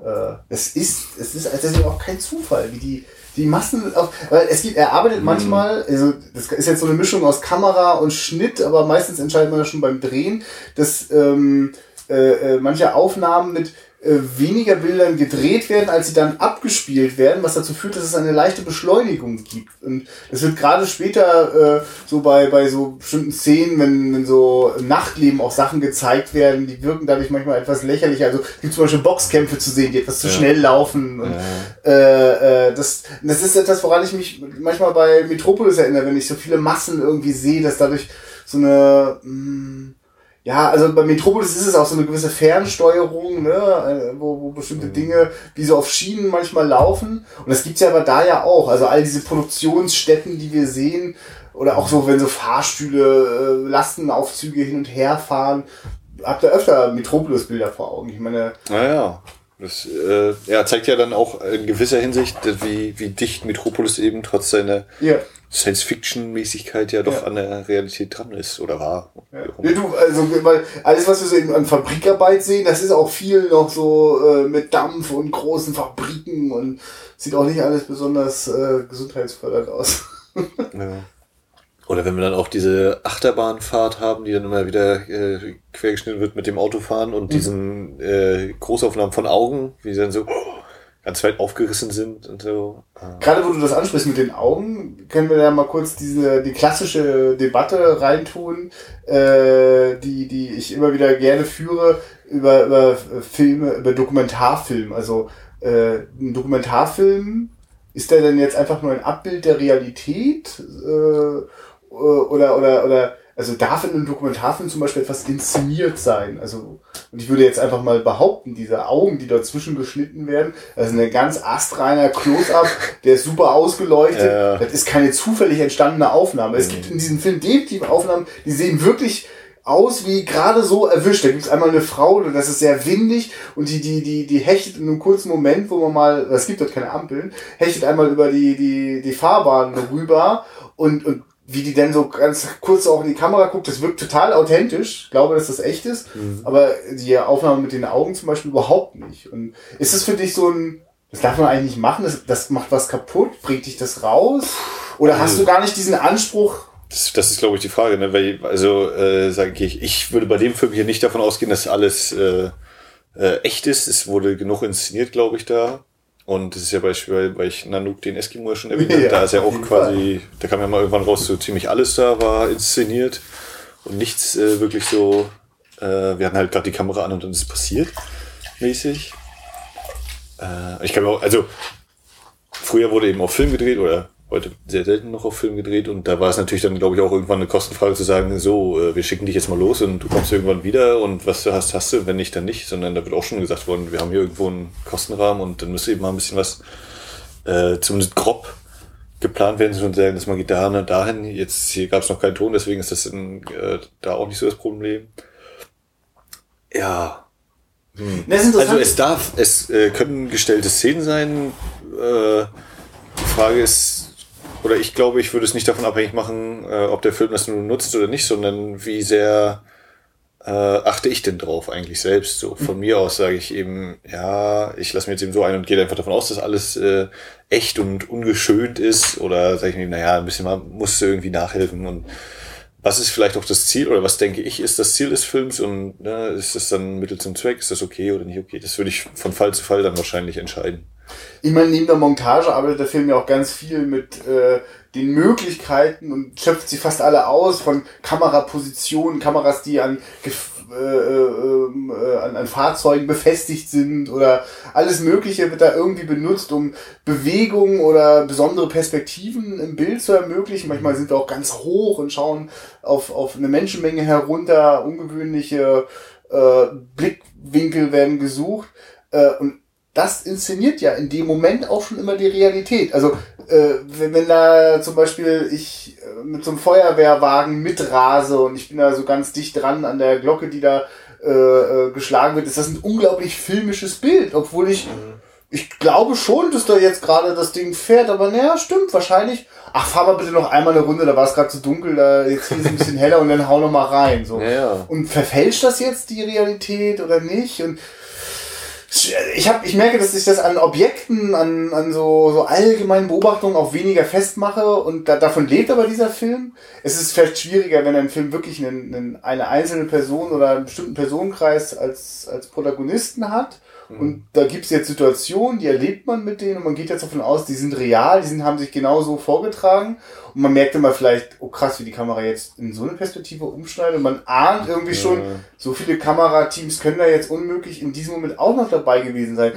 äh, es ist, es ist, das ist auch kein Zufall, wie die die Massen auf, weil es gibt, er arbeitet mhm. manchmal, also das ist jetzt so eine Mischung aus Kamera und Schnitt, aber meistens entscheidet man ja schon beim Drehen, dass ähm, äh, äh, manche Aufnahmen mit weniger Bildern gedreht werden, als sie dann abgespielt werden, was dazu führt, dass es eine leichte Beschleunigung gibt. Und das wird gerade später äh, so bei, bei so bestimmten Szenen, wenn, wenn so Nachtleben auch Sachen gezeigt werden, die wirken dadurch manchmal etwas lächerlich. Also gibt zum Beispiel Boxkämpfe zu sehen, die etwas zu ja. schnell laufen. Und, ja. äh, äh, das, das ist etwas, woran ich mich manchmal bei Metropolis erinnere, wenn ich so viele Massen irgendwie sehe, dass dadurch so eine mh, hm, ja, also bei Metropolis ist es auch so eine gewisse Fernsteuerung, ne, äh, wo, wo bestimmte mhm. Dinge wie so auf Schienen manchmal laufen. Und das gibt's ja aber da ja auch. Also all diese Produktionsstätten, die wir sehen, oder auch so, wenn so Fahrstühle, äh, Lastenaufzüge hin und her fahren, habt ihr öfter Metropolis-Bilder vor Augen. Ich meine. Naja. Das äh, ja, zeigt ja dann auch in gewisser Hinsicht, wie, wie dicht Metropolis eben trotz seiner ja. Science-Fiction-Mäßigkeit ja doch ja. an der Realität dran ist oder war. Ja. ja. du, also, weil alles, was wir so eben an Fabrikarbeit sehen, das ist auch viel noch so äh, mit Dampf und großen Fabriken und sieht auch nicht alles besonders äh, gesundheitsfördernd aus. ja. Oder wenn wir dann auch diese Achterbahnfahrt haben, die dann immer wieder äh, quergeschnitten wird mit dem Autofahren und mhm. diesen äh, Großaufnahmen von Augen, wie sie dann so ganz weit aufgerissen sind und so. Gerade wo du das ansprichst mit den Augen, können wir da mal kurz diese die klassische Debatte reintun, äh, die die ich immer wieder gerne führe über, über Filme, über Dokumentarfilm. Also äh, ein Dokumentarfilm ist der denn jetzt einfach nur ein Abbild der Realität? Äh, oder, oder, oder, also darf in einem Dokumentarfilm zum Beispiel etwas inszeniert sein? Also, und ich würde jetzt einfach mal behaupten, diese Augen, die dazwischen geschnitten werden, das ist ein ganz astreiner Close-Up, der ist super ausgeleuchtet. Ja. Das ist keine zufällig entstandene Aufnahme. Mhm. Es gibt in diesem Film definitiv Aufnahmen, die sehen wirklich aus wie gerade so erwischt. Da gibt es einmal eine Frau, das ist sehr windig und die, die, die, die hechtet in einem kurzen Moment, wo man mal, es gibt dort keine Ampeln, hechtet einmal über die, die, die Fahrbahn rüber und, und wie die denn so ganz kurz auch in die Kamera guckt, das wirkt total authentisch. Ich glaube, dass das echt ist. Mhm. Aber die Aufnahme mit den Augen zum Beispiel überhaupt nicht. Und ist es für dich so ein, das darf man eigentlich nicht machen, das, das macht was kaputt, bringt dich das raus? Oder hast du gar nicht diesen Anspruch? Das, das ist, glaube ich, die Frage. Ne? Weil, also, äh, sage ich, ich würde bei dem Film hier nicht davon ausgehen, dass alles äh, äh, echt ist. Es wurde genug inszeniert, glaube ich, da. Und das ist ja beispielsweise bei Nanook den Eskimo schon erwähnt ja, da ist ja auch quasi, Fall. da kam ja mal irgendwann raus, so ziemlich alles da war inszeniert und nichts äh, wirklich so, äh, wir hatten halt gerade die Kamera an und dann ist es passiert, mäßig. Äh, ich kann mir auch, also früher wurde eben auch Film gedreht oder heute sehr selten noch auf Film gedreht und da war es natürlich dann, glaube ich, auch irgendwann eine Kostenfrage zu sagen, so, äh, wir schicken dich jetzt mal los und du kommst irgendwann wieder und was du hast, hast du, wenn nicht, dann nicht, sondern da wird auch schon gesagt worden, wir haben hier irgendwo einen Kostenrahmen und dann müsste eben mal ein bisschen was, äh, zumindest grob geplant werden und sagen, dass man geht da und dahin. Jetzt hier gab es noch keinen Ton, deswegen ist das in, äh, da auch nicht so das Problem. Ja. Hm. Also es darf, es äh, können gestellte Szenen sein. Äh, die Frage ist, oder ich glaube, ich würde es nicht davon abhängig machen, äh, ob der Film das nun nutzt oder nicht, sondern wie sehr äh, achte ich denn drauf eigentlich selbst. So von mir aus sage ich eben, ja, ich lasse mir jetzt eben so ein und gehe einfach davon aus, dass alles äh, echt und ungeschönt ist. Oder sage ich mir, naja, ein bisschen mal musst du irgendwie nachhelfen und was ist vielleicht auch das Ziel oder was denke ich ist das Ziel des Films und ne, ist das dann Mittel zum Zweck, ist das okay oder nicht okay? Das würde ich von Fall zu Fall dann wahrscheinlich entscheiden. Ich meine, neben der Montage arbeitet der Film ja auch ganz viel mit äh, den Möglichkeiten und schöpft sie fast alle aus von Kamerapositionen, Kameras, die an äh, ähm, äh, an, an Fahrzeugen befestigt sind oder alles Mögliche wird da irgendwie benutzt, um Bewegungen oder besondere Perspektiven im Bild zu ermöglichen. Manchmal sind wir auch ganz hoch und schauen auf, auf eine Menschenmenge herunter, ungewöhnliche äh, Blickwinkel werden gesucht. Äh, und das inszeniert ja in dem Moment auch schon immer die Realität. Also äh, wenn, wenn da zum Beispiel ich äh, mit so einem Feuerwehrwagen mitrase und ich bin da so ganz dicht dran an der Glocke, die da äh, äh, geschlagen wird, ist das ein unglaublich filmisches Bild, obwohl ich mhm. ich glaube schon, dass da jetzt gerade das Ding fährt, aber naja, stimmt, wahrscheinlich. Ach, fahr mal bitte noch einmal eine Runde, da war es gerade zu dunkel, da jetzt hier ist ein bisschen heller und dann hau noch mal rein. So. Ja, ja. Und verfälscht das jetzt die Realität oder nicht? Und ich hab, ich merke, dass ich das an Objekten, an, an so, so allgemeinen Beobachtungen auch weniger festmache und da, davon lebt aber dieser Film. Es ist vielleicht schwieriger, wenn ein Film wirklich einen, einen, eine einzelne Person oder einen bestimmten Personenkreis als, als Protagonisten hat und mhm. da gibt es jetzt Situationen, die erlebt man mit denen und man geht jetzt davon aus, die sind real, die sind, haben sich genauso vorgetragen. Und man merkt immer vielleicht, oh krass, wie die Kamera jetzt in so eine Perspektive umschneidet. Und man ahnt irgendwie schon, so viele Kamerateams können da jetzt unmöglich in diesem Moment auch noch dabei gewesen sein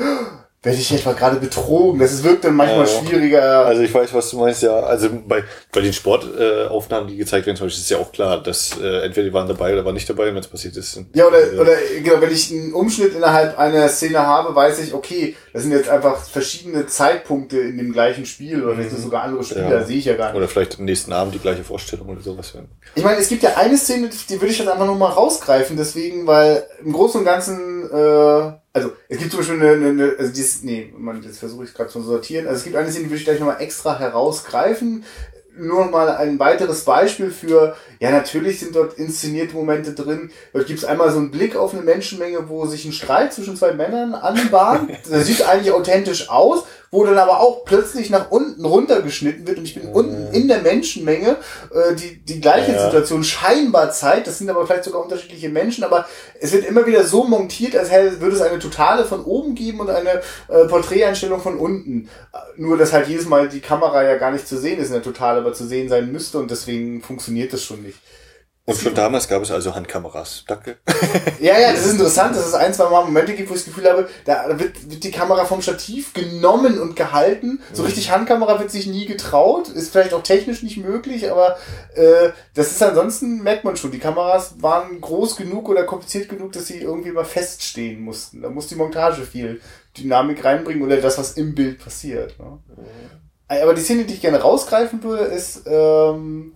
werde ich etwa gerade betrogen? Das wirkt dann manchmal ja, schwieriger. Also ich weiß, was du meinst, ja. Also bei, bei den Sportaufnahmen, äh, die gezeigt werden, zum Beispiel, ist ja auch klar, dass äh, entweder die waren dabei oder waren nicht dabei, wenn es passiert ist. Ja, oder, äh, oder genau, wenn ich einen Umschnitt innerhalb einer Szene habe, weiß ich, okay, das sind jetzt einfach verschiedene Zeitpunkte in dem gleichen Spiel oder vielleicht mhm. sogar andere Spieler, ja. sehe ich ja gar nicht. Oder vielleicht am nächsten Abend die gleiche Vorstellung oder sowas. Ich meine, es gibt ja eine Szene, die würde ich jetzt einfach nochmal rausgreifen, deswegen, weil im Großen und Ganzen äh, also es gibt zum Beispiel eine, eine, eine also dieses, nee, man, das versuche ich gerade zu sortieren. Also es gibt eine Szene, die würde ich gleich nochmal extra herausgreifen. Nur mal ein weiteres Beispiel für, ja, natürlich sind dort inszenierte Momente drin. Dort gibt es einmal so einen Blick auf eine Menschenmenge, wo sich ein Streit zwischen zwei Männern anbahnt. Das sieht eigentlich authentisch aus, wo dann aber auch plötzlich nach unten runtergeschnitten wird und ich bin mhm. unten in der Menschenmenge, äh, die die gleiche ja. Situation scheinbar zeigt, das sind aber vielleicht sogar unterschiedliche Menschen, aber es wird immer wieder so montiert, als hätte, würde es eine totale von oben geben und eine äh, Porträteinstellung von unten. Nur, dass halt jedes Mal die Kamera ja gar nicht zu sehen ist in der Totale, aber zu sehen sein müsste und deswegen funktioniert das schon nicht. Und schon damals gab es also Handkameras. Danke. ja, ja, das ist interessant, dass es ein, zwei Mal Momente gibt, wo ich das Gefühl habe, da wird, wird die Kamera vom Stativ genommen und gehalten. So mhm. richtig Handkamera wird sich nie getraut. Ist vielleicht auch technisch nicht möglich, aber äh, das ist ansonsten, merkt man schon, die Kameras waren groß genug oder kompliziert genug, dass sie irgendwie mal feststehen mussten. Da muss die Montage viel Dynamik reinbringen oder das, was im Bild passiert. Ne? Mhm. Aber die Szene, die ich gerne rausgreifen würde, ist... Ähm,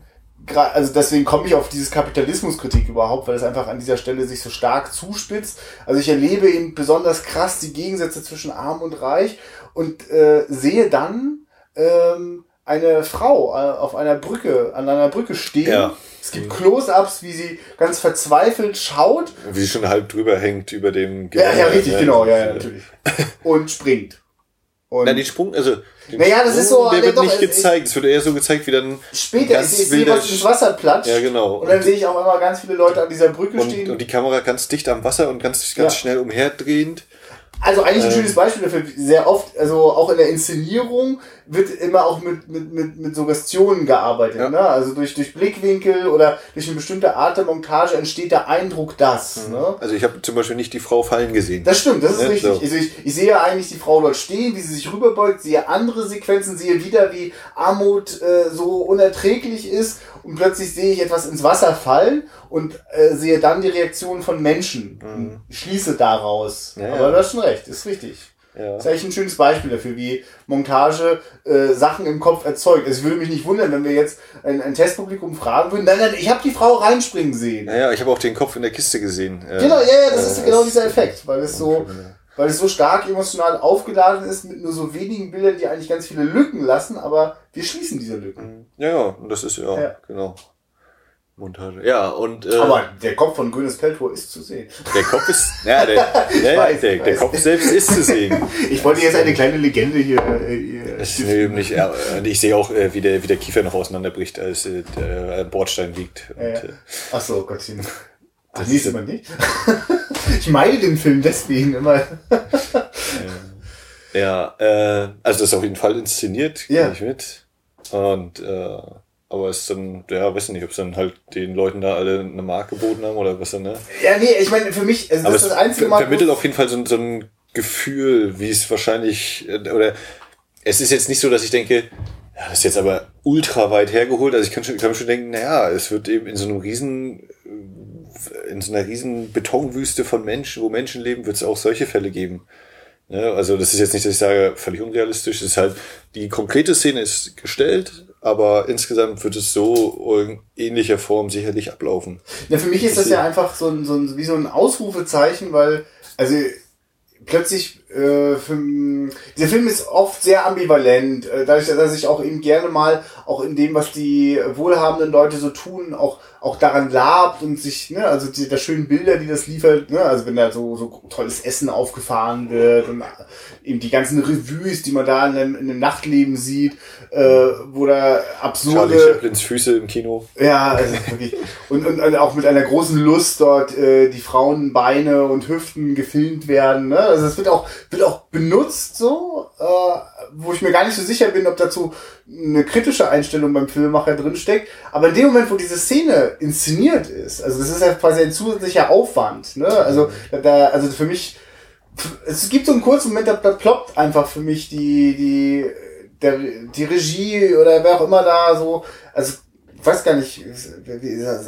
also deswegen komme ich auf dieses Kapitalismuskritik überhaupt, weil es einfach an dieser Stelle sich so stark zuspitzt. Also ich erlebe eben besonders krass die Gegensätze zwischen arm und reich und äh, sehe dann ähm, eine Frau äh, auf einer Brücke, an einer Brücke stehen. Ja. Es gibt Close-ups, wie sie ganz verzweifelt schaut. Wie sie schon halb drüber hängt über dem Gewähr. Ja, ja, richtig, genau, ja, ja, natürlich. Und springt. Und Na, den Sprung, also naja, das ist so. Der wird doch, nicht gezeigt. Es wird eher so gezeigt, wie dann. Später ist, ist wilder, was ins Wasser platscht. Ja, genau. Und dann sehe ich auch immer ganz viele Leute an dieser Brücke und, stehen. Und die Kamera ganz dicht am Wasser und ganz, ganz ja. schnell umherdrehend. Also eigentlich ein ähm. schönes Beispiel dafür. Sehr oft, also auch in der Inszenierung wird immer auch mit, mit, mit, mit Suggestionen gearbeitet. Ja. Ne? Also durch, durch Blickwinkel oder durch eine bestimmte Art der Montage entsteht der Eindruck, dass. Mhm. Ne? Also ich habe zum Beispiel nicht die Frau fallen gesehen. Das stimmt, das ist ja, richtig. So. Also ich, ich sehe eigentlich die Frau dort stehen, wie sie sich rüberbeugt, sehe andere Sequenzen, sehe wieder, wie Armut äh, so unerträglich ist und plötzlich sehe ich etwas ins Wasser fallen und äh, sehe dann die Reaktion von Menschen. Mhm. Schließe daraus. Ja, Aber du hast schon recht, ist richtig. Ja. Das ist eigentlich ein schönes Beispiel dafür, wie Montage äh, Sachen im Kopf erzeugt. Es würde mich nicht wundern, wenn wir jetzt ein, ein Testpublikum fragen würden, nein, nein, ich habe die Frau reinspringen sehen. Naja, ich habe auch den Kopf in der Kiste gesehen. Genau, ja, ja, das äh, ist genau dieser Effekt, weil es so, weil es so stark emotional aufgeladen ist mit nur so wenigen Bildern, die eigentlich ganz viele Lücken lassen, aber wir schließen diese Lücken. Ja, ja, das ist ja, ja. genau. Montage. Ja, und. Äh, Aber der Kopf von Gwyneth Paltrow ist zu sehen. Der Kopf ist. Ja, der, der, weiß, der, der Kopf selbst ist zu sehen. Ich wollte jetzt eine kleine Legende hier. Äh, hier das ist eben nicht, ja, ich sehe auch, äh, wie, der, wie der Kiefer noch auseinanderbricht, als äh, der Bordstein liegt. Und, ja, ja. Ach so, Gottchen. Ach, nächstes Mal nicht. ich meine den Film deswegen immer. ja, äh, also das ist auf jeden Fall inszeniert, ja. ich mit. Und äh, aber es ist dann, ja, weiß nicht, ob es dann halt den Leuten da alle eine Marke geboten haben oder was dann, ne? Ja, nee, ich meine, für mich, also das ist das einzige Mal. vermittelt auf jeden Fall so, so ein Gefühl, wie es wahrscheinlich, äh, oder es ist jetzt nicht so, dass ich denke, ja, das ist jetzt aber ultra weit hergeholt. Also ich kann, schon, kann schon denken, naja, es wird eben in so einem riesen, äh, in so einer riesen Betonwüste von Menschen, wo Menschen leben, wird es auch solche Fälle geben. Ja, also das ist jetzt nicht, dass ich sage, völlig unrealistisch. Es ist halt, die konkrete Szene ist gestellt, aber insgesamt wird es so in ähnlicher Form sicherlich ablaufen. Ja, für mich ist das ja einfach so ein, so ein, wie so ein Ausrufezeichen, weil, also plötzlich, äh, für, dieser Film ist oft sehr ambivalent, äh, dadurch, dass ich auch eben gerne mal auch in dem, was die wohlhabenden Leute so tun, auch auch daran labt und sich, ne, also die, der schönen Bilder, die das liefert, ne, also wenn da so, so tolles Essen aufgefahren wird und eben die ganzen Revues, die man da in dem, in dem Nachtleben sieht, äh, wo da absurde... Charlie Chaplins Füße im Kino. Ja, also wirklich. Und, und, und auch mit einer großen Lust dort äh, die Frauenbeine und Hüften gefilmt werden, ne, also es wird auch, wird auch benutzt so, äh, wo ich mir gar nicht so sicher bin, ob dazu eine kritische Einstellung beim Filmemacher drinsteckt. Aber in dem Moment, wo diese Szene inszeniert ist, also das ist ja quasi ein zusätzlicher Aufwand. Ne? Also, da, also für mich, es gibt so einen kurzen Moment, da, da ploppt einfach für mich die, die, der, die Regie oder wer auch immer da so, also ich weiß gar nicht,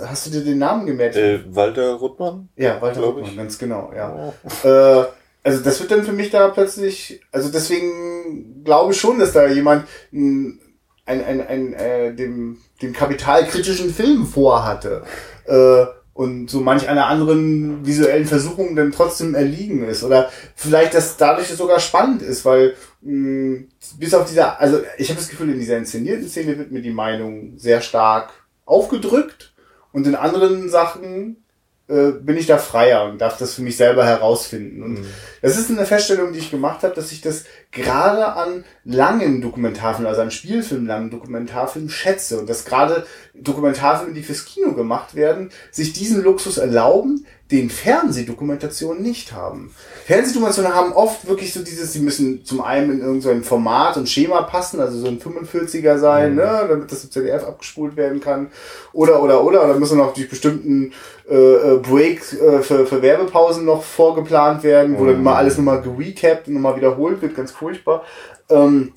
hast du dir den Namen gemerkt? Äh, Walter Ruttmann? Ja, Walter Ruttmann, ich. ganz genau, ja. Oh. Äh, also das wird dann für mich da plötzlich, also deswegen glaube ich schon, dass da jemand ein, ein, ein, ein äh, dem, dem kapitalkritischen Film vorhatte. Äh, und so manch einer anderen visuellen Versuchung dann trotzdem erliegen ist. Oder vielleicht, dass dadurch sogar spannend ist, weil mh, bis auf dieser, also ich habe das Gefühl, in dieser inszenierten Szene wird mir die Meinung sehr stark aufgedrückt und in anderen Sachen äh, bin ich da freier und darf das für mich selber herausfinden. Und mhm. das ist eine Feststellung, die ich gemacht habe, dass ich das gerade an langen Dokumentarfilmen, also an Spielfilmen, langen Dokumentarfilmen schätze und dass gerade Dokumentarfilme, die fürs Kino gemacht werden, sich diesen Luxus erlauben, den Fernsehdokumentationen nicht haben. Fernsehdokumentationen haben oft wirklich so dieses, sie müssen zum einen in irgendein Format und Schema passen, also so ein 45er sein, mhm. ne, damit das im ZDF abgespult werden kann. Oder, oder, oder, oder müssen noch durch bestimmten äh, äh, Breaks äh, für, für Werbepausen noch vorgeplant werden, wo mhm. dann immer alles nochmal gerecapt und nochmal wiederholt wird, ganz furchtbar. Ähm,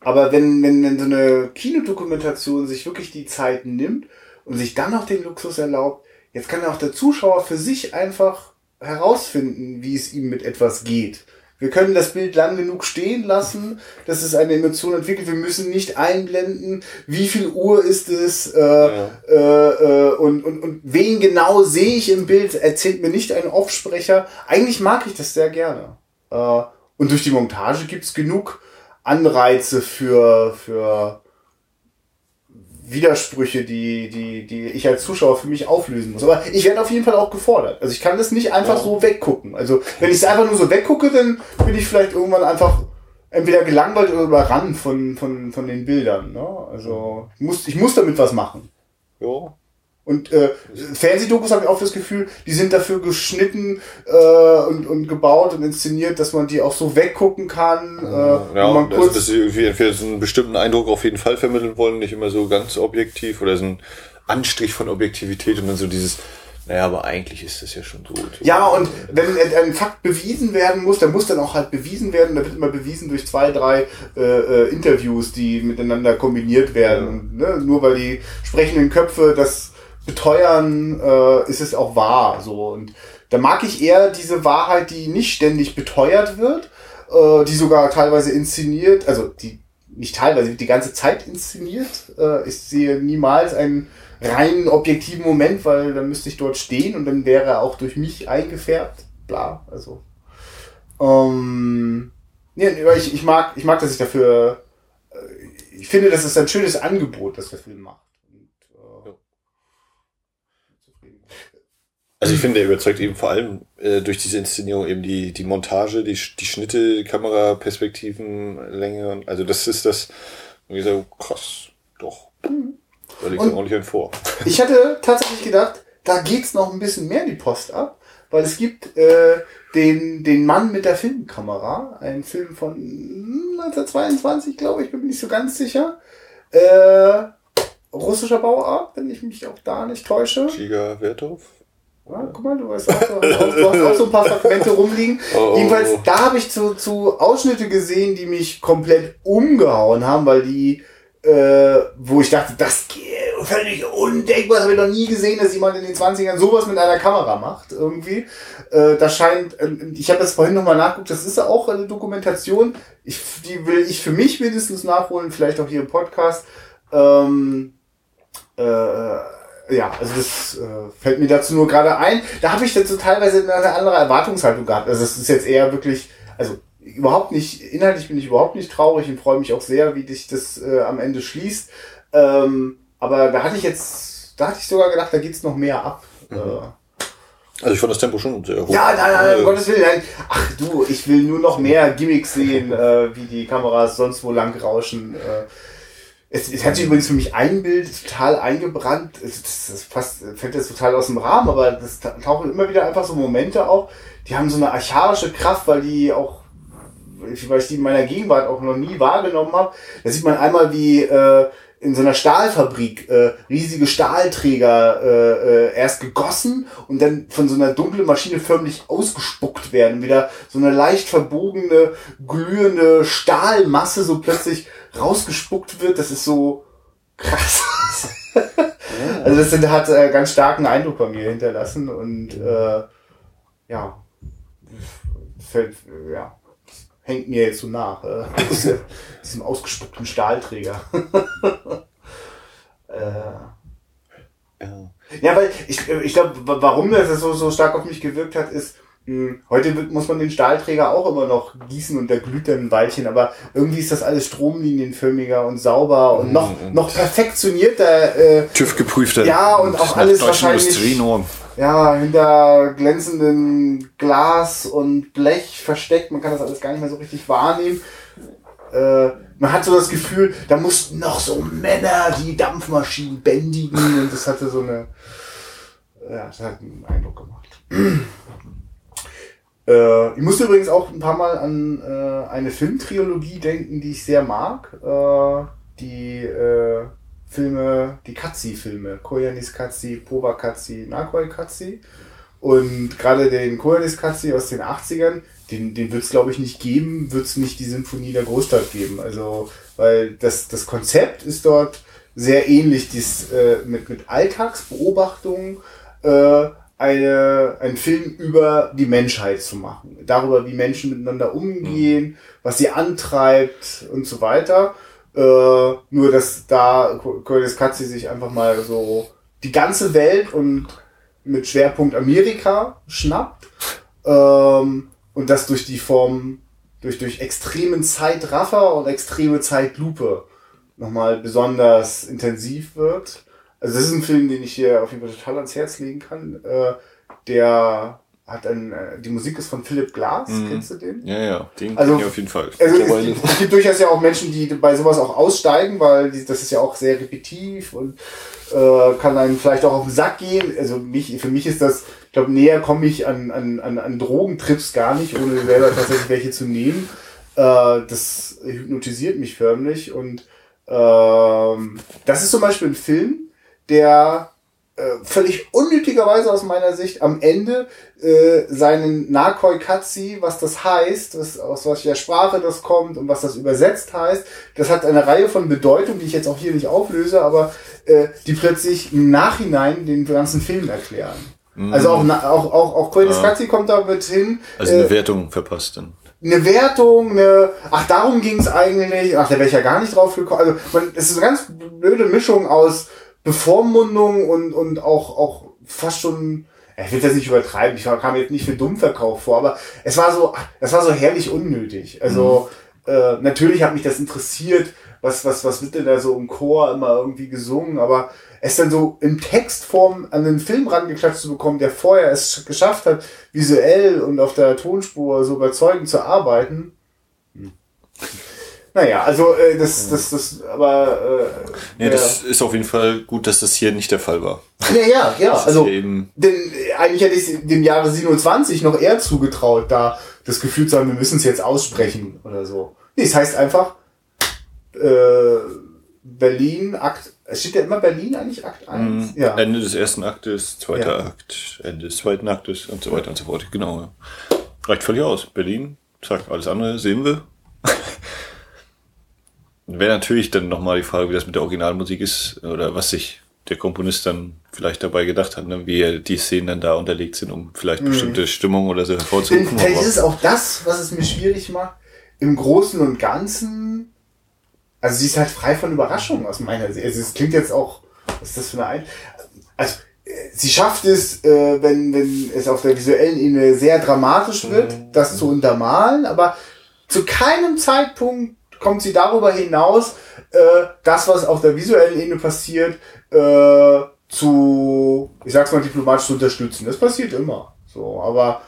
aber wenn, wenn, wenn so eine Kinodokumentation sich wirklich die Zeit nimmt und sich dann noch den Luxus erlaubt, Jetzt kann auch der Zuschauer für sich einfach herausfinden, wie es ihm mit etwas geht. Wir können das Bild lang genug stehen lassen, dass es eine Emotion entwickelt. Wir müssen nicht einblenden, wie viel Uhr ist es äh, ja. äh, äh, und, und, und wen genau sehe ich im Bild, erzählt mir nicht ein Offsprecher. Eigentlich mag ich das sehr gerne. Äh, und durch die Montage gibt's genug Anreize für, für Widersprüche, die, die, die ich als Zuschauer für mich auflösen muss. Aber ich werde auf jeden Fall auch gefordert. Also ich kann das nicht einfach ja. so weggucken. Also wenn ich es einfach nur so weggucke, dann bin ich vielleicht irgendwann einfach entweder gelangweilt oder überrannt von, von, von den Bildern. Ne? Also ich muss, ich muss damit was machen. Ja. Und äh, Fernsehdokus habe ich auch das Gefühl, die sind dafür geschnitten äh, und, und gebaut und inszeniert, dass man die auch so weggucken kann. Äh, ja, man kurz also, dass sie irgendwie für so einen bestimmten Eindruck auf jeden Fall vermitteln wollen, nicht immer so ganz objektiv oder so ein Anstrich von Objektivität und dann so dieses, naja, aber eigentlich ist das ja schon so. Ja, und wenn ein Fakt bewiesen werden muss, dann muss dann auch halt bewiesen werden. Da wird immer bewiesen durch zwei, drei äh, äh Interviews, die miteinander kombiniert werden. Ja. Ne? Nur weil die sprechenden Köpfe das beteuern, äh, ist es auch wahr. So. Und da mag ich eher diese Wahrheit, die nicht ständig beteuert wird, äh, die sogar teilweise inszeniert, also die nicht teilweise, die ganze Zeit inszeniert. Äh, ich sehe niemals einen reinen objektiven Moment, weil dann müsste ich dort stehen und dann wäre er auch durch mich eingefärbt. Bla, also. Ähm, nee, ich, ich mag, ich mag, dass ich dafür, äh, ich finde, das ist ein schönes Angebot, das der Film macht. Also ich finde, er überzeugt eben vor allem äh, durch diese Inszenierung eben die, die Montage, die, die Schnitte, Kameraperspektiven, Länge. Und, also das ist das, wie gesagt, krass, doch. Da liegt er ordentlich ein vor. Ich hatte tatsächlich gedacht, da geht's noch ein bisschen mehr die Post ab, weil es gibt äh, den, den Mann mit der Filmkamera, ein Film von 1922, glaube ich, bin mir nicht so ganz sicher. Äh, russischer Bauart, wenn ich mich auch da nicht täusche. Giga Werthoff? Ja, guck mal, du hast auch, so- du hast auch so ein paar Fragmente rumliegen. Oh, oh, Jedenfalls, oh. da habe ich zu, zu Ausschnitte gesehen, die mich komplett umgehauen haben, weil die, äh, wo ich dachte, das geht völlig undenkbar, das habe ich noch nie gesehen, dass jemand in den 20ern sowas mit einer Kamera macht, irgendwie. Äh, das scheint, äh, ich habe das vorhin nochmal nachgeguckt, das ist ja auch eine Dokumentation, ich, die will ich für mich mindestens nachholen, vielleicht auch hier im Podcast. Ähm, äh, ja, also das äh, fällt mir dazu nur gerade ein. Da habe ich dazu teilweise eine andere Erwartungshaltung gehabt. Also es ist jetzt eher wirklich, also überhaupt nicht, inhaltlich bin ich überhaupt nicht traurig und freue mich auch sehr, wie dich das äh, am Ende schließt. Ähm, aber da hatte ich jetzt, da hatte ich sogar gedacht, da geht's noch mehr ab. Äh, Also ich fand das Tempo schon sehr hoch. ja, nein, nein, nein, um Äh, Gottes Willen. Nein. Ach du, ich will nur noch mehr Gimmicks sehen, äh, wie die Kameras sonst wo lang rauschen. Äh, es, es hat sich übrigens für mich ein Bild total eingebrannt. Es, das, das passt, fällt jetzt total aus dem Rahmen, aber das ta- tauchen immer wieder einfach so Momente auf. Die haben so eine archaische Kraft, weil die auch, weil ich die in meiner Gegenwart auch noch nie wahrgenommen habe. Da sieht man einmal, wie äh, in so einer Stahlfabrik äh, riesige Stahlträger äh, äh, erst gegossen und dann von so einer dunklen Maschine förmlich ausgespuckt werden. Wieder so eine leicht verbogene, glühende Stahlmasse so plötzlich rausgespuckt wird. Das ist so krass. also das sind, hat äh, ganz starken Eindruck bei mir hinterlassen und äh, ja, fällt, äh, ja, hängt mir jetzt so nach. Äh, diese- diesem ausgespuckten Stahlträger. äh, ja. ja, weil ich, ich glaube, warum das so, so stark auf mich gewirkt hat, ist, heute wird, muss man den Stahlträger auch immer noch gießen und der glüht dann ein Weilchen, aber irgendwie ist das alles stromlinienförmiger und sauber und noch, und- noch perfektionierter. Äh, TÜV geprüfter. Ja, und auch alles wahrscheinlich- ja, hinter glänzendem Glas und Blech versteckt. Man kann das alles gar nicht mehr so richtig wahrnehmen. Äh, man hat so das Gefühl, da mussten noch so Männer die Dampfmaschinen bändigen und das hatte so eine, ja, das hat einen Eindruck gemacht. Äh, ich musste übrigens auch ein paar Mal an äh, eine Filmtrilogie denken, die ich sehr mag. Äh, die äh, Filme, die Katzi-Filme, Koyanis Katzi, Pova Katzi, Nakoi Katzi. Und gerade den Koyanis Katzi aus den 80ern, den, den wird es glaube ich nicht geben, wird es nicht die Symphonie der Großstadt geben. Also, weil das, das Konzept ist dort sehr ähnlich, dies, äh, mit, mit Alltagsbeobachtungen äh, eine, einen Film über die Menschheit zu machen. Darüber, wie Menschen miteinander umgehen, was sie antreibt und so weiter. Äh, nur, dass da Curtis Katzi sich einfach mal so die ganze Welt und mit Schwerpunkt Amerika schnappt. Ähm, und das durch die Form, durch, durch extremen Zeitraffer und extreme Zeitlupe nochmal besonders intensiv wird. Also das ist ein Film, den ich hier auf jeden Fall total ans Herz legen kann. Äh, der hat ein, äh, die Musik ist von Philipp Glass, Mhm. kennst du den? Ja, ja, den Also- kenn ich auf jeden Fall. Also es, gibt- es gibt durchaus ja auch Menschen, die bei sowas auch aussteigen, weil die, das ist ja auch sehr repetitiv und äh, kann einem vielleicht auch auf den Sack gehen. Also mich, für mich ist das, ich glaube, näher komme ich an, an, an, an Drogentrips gar nicht, ohne selber tatsächlich welche zu nehmen. Äh, das hypnotisiert mich förmlich und ähm, das ist zum Beispiel ein Film, der äh, völlig unnötigerweise aus meiner Sicht am Ende äh, seinen Nakoi Katsi, was das heißt, was, aus welcher Sprache das kommt und was das übersetzt heißt, das hat eine Reihe von Bedeutungen, die ich jetzt auch hier nicht auflöse, aber äh, die plötzlich im Nachhinein den ganzen Film erklären. Also auch, auch, auch, auch Koinis Ja. Katsi kommt damit hin. Also äh, eine Wertung verpasst dann. eine Wertung, eine, ach, darum ging es eigentlich, ach, da wäre ich ja gar nicht drauf gekommen. Also, man, es ist eine ganz blöde Mischung aus Bevormundung und, und auch, auch fast schon, ich will das nicht übertreiben, ich kam jetzt nicht für Dummverkauf vor, aber es war so, das war so herrlich unnötig. Also, äh, natürlich hat mich das interessiert, was, was, was wird denn da so im Chor immer irgendwie gesungen, aber es dann so in Textform an den Film rangeklatscht zu bekommen, der vorher es geschafft hat, visuell und auf der Tonspur so überzeugend zu arbeiten. Hm. Naja, also äh, das, das, das, aber äh, nee, ja. das ist auf jeden Fall gut, dass das hier nicht der Fall war. Ja, ja, ja. also eben denn eigentlich hätte ich dem Jahre 27 noch eher zugetraut, da das Gefühl zu haben, wir müssen es jetzt aussprechen oder so. Nee, es heißt einfach äh, Berlin, Akt. Es steht ja immer Berlin eigentlich, Akt 1. Mhm. Ja. Ende des ersten Aktes, zweiter ja. Akt, Ende des zweiten Aktes und so weiter und so fort. Genau. Reicht völlig aus. Berlin, zack, alles andere sehen wir. Wäre natürlich dann nochmal die Frage, wie das mit der Originalmusik ist oder was sich der Komponist dann vielleicht dabei gedacht hat, ne? wie die Szenen dann da unterlegt sind, um vielleicht mhm. bestimmte Stimmung oder so hervorzurufen. Vielleicht ist es auch das, was es mir schwierig macht. Im Großen und Ganzen, also sie ist halt frei von Überraschungen aus meiner Sicht. Also es klingt jetzt auch, was ist das für eine Ein... Also sie schafft es, äh, wenn, wenn es auf der visuellen Ebene sehr dramatisch wird, mhm. das zu untermalen, aber zu keinem Zeitpunkt kommt sie darüber hinaus, äh, das, was auf der visuellen Ebene passiert, äh, zu, ich sag's mal diplomatisch zu unterstützen. Das passiert immer. So, aber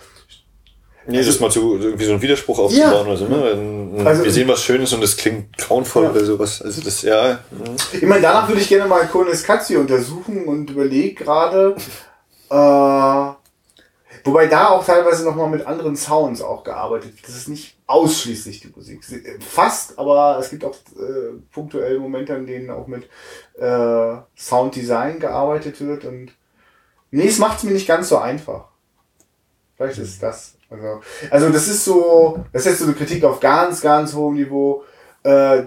Nee, das mal zu irgendwie so einen Widerspruch aufzubauen ja. oder so, ne? Also, wir sehen was Schönes und es klingt grauenvoll ja. oder sowas. Also das, ja. Ich meine, danach würde ich gerne mal Konis Katzi untersuchen und überlege gerade, äh, Wobei da auch teilweise nochmal mit anderen Sounds auch gearbeitet wird. Das ist nicht ausschließlich die Musik. Äh, fast, aber es gibt auch äh, punktuelle Momente, in denen auch mit äh, Sounddesign gearbeitet wird. Und nee, es macht es mir nicht ganz so einfach. Vielleicht ist das. Also, also das ist so, das ist jetzt so eine Kritik auf ganz, ganz hohem Niveau. Äh,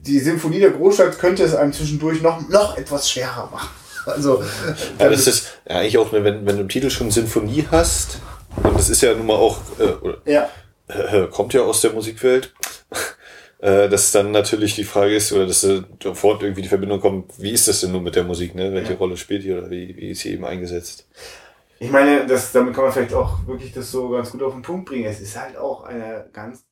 die Symphonie der Großstadt könnte es einem zwischendurch noch, noch etwas schwerer machen. Also, ja, das ist ja eigentlich auch, wenn, wenn du im Titel schon Sinfonie hast, und das ist ja nun mal auch, äh, ja. Äh, kommt ja aus der Musikwelt, äh, dass dann natürlich die Frage ist, oder dass sofort irgendwie die Verbindung kommt, wie ist das denn nun mit der Musik, ne? Welche ja. Rolle spielt die oder wie, wie ist sie eben eingesetzt? Ich meine, das, damit kann man vielleicht auch wirklich das so ganz gut auf den Punkt bringen. Es ist halt auch eine ganz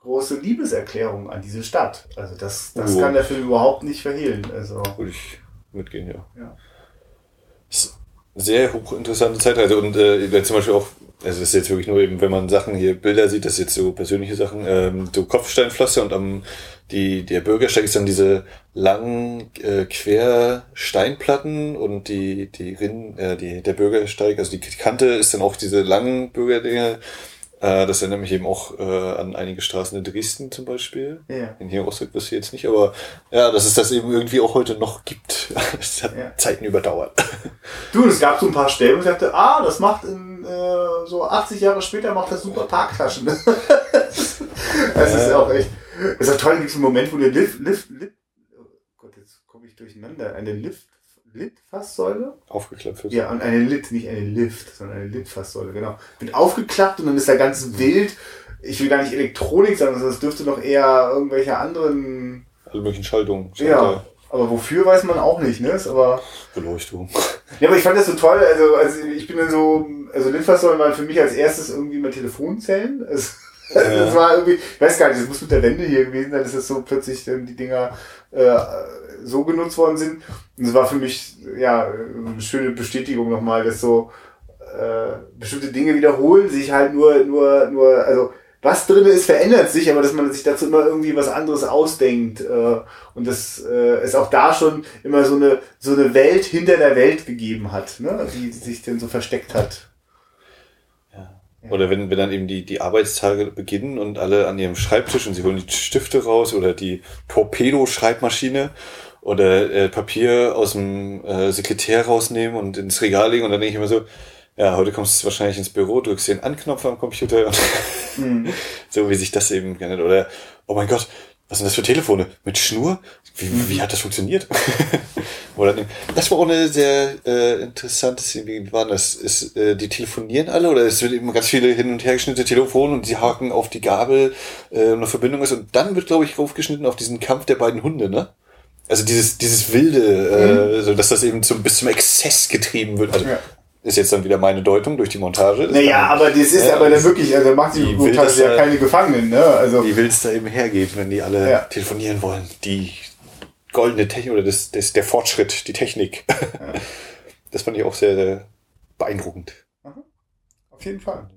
große Liebeserklärung an diese Stadt. Also das, das oh. kann der Film überhaupt nicht verhehlen. Also. Ich mitgehen, ja. ja. Sehr hochinteressante Zeitreise und äh, zum Beispiel auch, also das ist jetzt wirklich nur eben, wenn man Sachen hier, Bilder sieht, das ist jetzt so persönliche Sachen, ähm, so Kopfsteinpflaster und am die, der Bürgersteig ist dann diese langen äh, Quersteinplatten und die, die Rinn, äh, die, der Bürgersteig, also die Kante ist dann auch diese langen Bürgerdinger äh, das erinnert mich eben auch äh, an einige Straßen in Dresden zum Beispiel. Ja. In hier Rostock wirst du jetzt nicht, aber ja, dass es das eben irgendwie auch heute noch gibt. Es hat ja. Zeiten überdauert. Du, es gab so ein paar Stellen, wo ich dachte, ah, das macht in, äh, so 80 Jahre später macht das super Parktaschen. das ist auch echt. Es ist auch toll, gibt es einen Moment, wo der Lift, Lift, Lift, oh Gott, jetzt komme ich durcheinander, eine Lift Litfaßsäule. Aufgeklappt wird. Ja, und eine Lit, nicht eine Lift, sondern eine Litfaßsäule, genau. Wird aufgeklappt und dann ist da ganz wild. Ich will gar nicht Elektronik sagen, sondern das dürfte noch eher irgendwelche anderen. Alle möglichen Schaltungen. Ja. Aber wofür weiß man auch nicht, ne? Ist aber. Beleuchtung. Ja, aber ich fand das so toll. Also, also ich bin dann so, also Litfaßsäulen waren für mich als erstes irgendwie mal Telefonzellen. Also, ja. Das war irgendwie, ich weiß gar nicht, das muss mit der Wende hier gewesen sein, dass das so plötzlich dann die Dinger äh, so genutzt worden sind. Und es war für mich ja eine schöne Bestätigung nochmal, dass so äh, bestimmte Dinge wiederholen sich halt nur, nur, nur, also was drin ist, verändert sich, aber dass man sich dazu immer irgendwie was anderes ausdenkt äh, und dass äh, es auch da schon immer so eine so eine Welt hinter der Welt gegeben hat, ne? die, die sich dann so versteckt hat. Oder wenn, wenn dann eben die, die Arbeitstage beginnen und alle an ihrem Schreibtisch und sie holen die Stifte raus oder die Torpedo-Schreibmaschine oder äh, Papier aus dem äh, Sekretär rausnehmen und ins Regal legen und dann denke ich immer so, ja, heute kommst du wahrscheinlich ins Büro, drückst den Anknopf am Computer und mhm. so wie sich das eben kennt. Oder, oh mein Gott, was sind das für Telefone? Mit Schnur? Wie, mhm. wie hat das funktioniert? Oder, das war auch eine sehr äh, interessante Szene. Wie war das? Ist, äh, die telefonieren alle oder es wird eben ganz viele hin und her geschnittene Telefone und sie haken auf die Gabel äh, eine Verbindung ist und dann wird, glaube ich, aufgeschnitten auf diesen Kampf der beiden Hunde, ne? Also dieses, dieses wilde, äh, mhm. so dass das eben zum, bis zum Exzess getrieben wird. Also ja. Ist jetzt dann wieder meine Deutung durch die Montage. Naja, aber das ist Ja, aber dann wirklich, also macht die will Montage ja keine Gefangenen, ne? Also, Wie will es da eben hergehen, wenn die alle Ja. telefonieren wollen? Die goldene Technik oder das, das, der Fortschritt, die Technik. Das fand ich auch sehr, sehr beeindruckend. auf jeden Fall.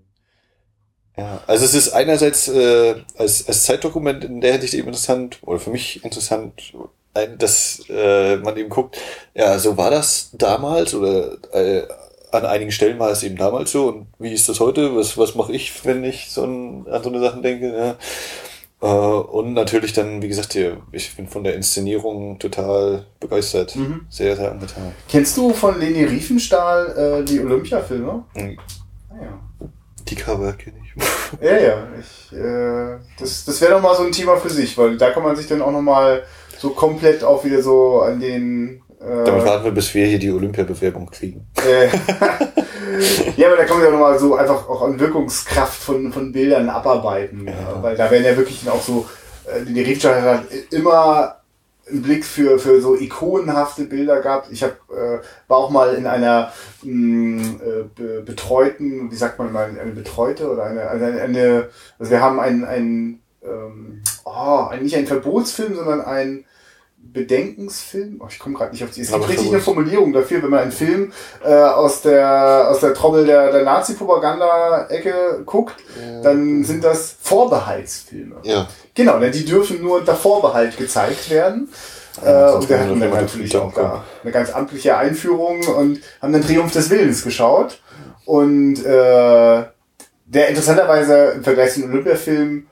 Ja, also es ist einerseits äh, als, als Zeitdokument in der Hinsicht eben interessant, oder für mich interessant, ein, dass äh, man eben guckt, ja, so war das damals oder äh, an einigen Stellen war es eben damals so und wie ist das heute? Was, was mache ich, wenn ich so ein, an so eine Sachen denke? Ja. Äh, und natürlich dann, wie gesagt, hier, ich bin von der Inszenierung total begeistert. Mhm. Sehr, sehr angetan. Kennst du von Leni Riefenstahl äh, die Olympia-Filme? Mhm. Ah, ja. Die Cover kenne ich. Ja, ja. Ich, äh, das das wäre doch mal so ein Thema für sich, weil da kann man sich dann auch noch mal so komplett auch wieder so an den. Äh, Damit warten wir, bis wir hier die Olympiabewerbung kriegen. äh, ja, aber da kann man ja auch noch mal so einfach auch an Wirkungskraft von, von Bildern abarbeiten. Ja. Weil da werden ja wirklich auch so, äh, die Riefstahl hat immer einen Blick für, für so ikonenhafte Bilder gehabt. Ich hab, äh, war auch mal in einer mh, äh, be betreuten, wie sagt man mal, eine betreute oder eine, also eine, eine also wir haben einen, einen ähm, oh, ein- nicht einen Verbotsfilm, sondern ein Bedenkensfilm. Oh, ich komme gerade nicht auf die. Es gibt richtig eine Formulierung dafür, wenn man einen Film äh, aus der aus der Trommel der, der Nazi-Propaganda-Ecke guckt, dann sind das Vorbehaltsfilme. Ja. Genau, denn die dürfen nur unter Vorbehalt gezeigt werden. Ja, äh, und wir hatten dann natürlich auch da eine ganz amtliche Einführung und haben dann Triumph des Willens geschaut. Und äh, der interessanterweise im Vergleich zum Olympiafilm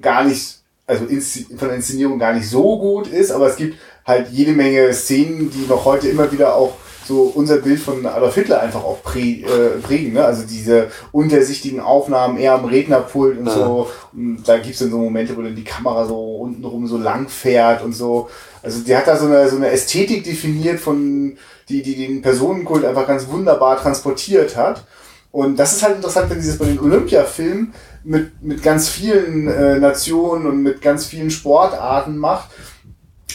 gar nicht, also von der Inszenierung gar nicht so gut ist, aber es gibt halt jede Menge Szenen, die noch heute immer wieder auch so unser Bild von Adolf Hitler einfach auch prä, äh, prägen. Ne? Also diese untersichtigen Aufnahmen eher am Rednerpult und Ja. so. Und da gibt's dann so Momente, wo dann die Kamera so untenrum so lang fährt und so. Also die hat da so eine, so eine Ästhetik definiert von, die, die den Personenkult einfach ganz wunderbar transportiert hat. Und das ist halt interessant, wenn sie das bei den Olympiafilmen mit, mit ganz vielen äh, Nationen und mit ganz vielen Sportarten macht,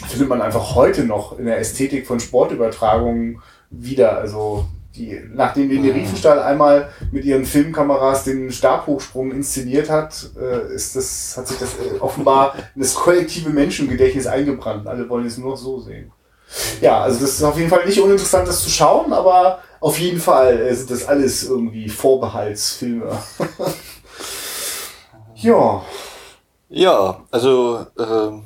findet man einfach heute noch in der Ästhetik von Sportübertragungen wieder. Also die, nachdem Leni Riefenstahl einmal mit ihren Filmkameras den Stabhochsprung inszeniert hat, äh, ist das, hat sich das äh, offenbar in das kollektive Menschengedächtnis eingebrannt. Alle wollen es nur noch so sehen. Ja, also das ist auf jeden Fall nicht uninteressant, das zu schauen, aber auf jeden Fall äh, sind das alles irgendwie Vorbehaltsfilme. ja. Ja, also ähm,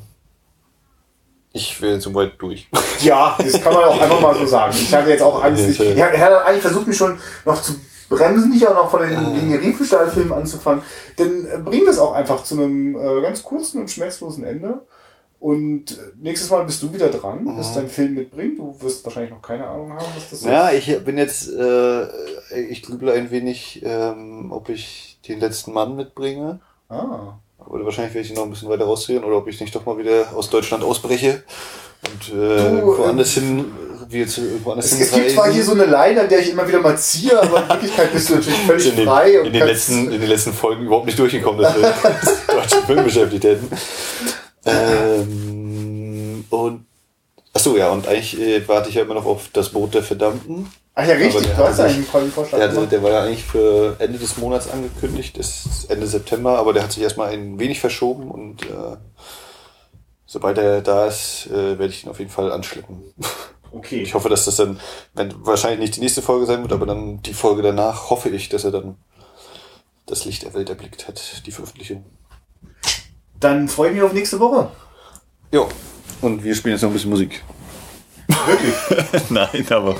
ich wäre soweit durch. Ja, das kann man auch einfach mal so sagen. Ich hatte jetzt auch Angst. Ich, ich hatte eigentlich versucht, mich schon noch zu bremsen, nicht auch noch von den Linie Riefenstahl-Filmen anzufangen. Dann äh, bringen wir es auch einfach zu einem äh, ganz kurzen und schmerzlosen Ende. Und äh, nächstes Mal bist du wieder dran, wirst deinen Film mitbringen. Du wirst wahrscheinlich noch keine Ahnung haben, was das Ja, ich bin jetzt, äh, ich grüble ein wenig, ähm, ob ich den letzten Mann mitbringe. Ah. Oder wahrscheinlich werde ich ihn noch ein bisschen weiter rausdrehen oder ob ich nicht doch mal wieder aus Deutschland ausbreche und äh, Du, woanders hin, wie jetzt woanders Es, es gibt zwar hier so eine Leine, an der ich immer wieder mal ziehe, aber in Wirklichkeit bist du natürlich völlig in den, frei. und in, den letzten, in den letzten Folgen überhaupt nicht durchgekommen, dass wir deutschen Film beschäftigt hätten. Ähm, und ach so ja, und eigentlich äh, warte ich ja immer noch auf das Boot der Verdammten. Ach ja, richtig, du hast ja einen tollen Vorschlag Der, hatte, der war ja eigentlich für Ende des Monats angekündigt, ist Ende September, aber der hat sich erstmal ein wenig verschoben und äh, sobald er da ist, äh, werde ich ihn auf jeden Fall anschleppen. Okay. Ich hoffe, dass das dann, wenn wahrscheinlich nicht die nächste Folge sein wird, aber dann die Folge danach hoffe ich, dass er dann das Licht der Welt erblickt hat, die Veröffentlichung. Dann freue ich mich auf nächste Woche. Ja, und wir spielen jetzt noch ein bisschen Musik. Wirklich? Nein, aber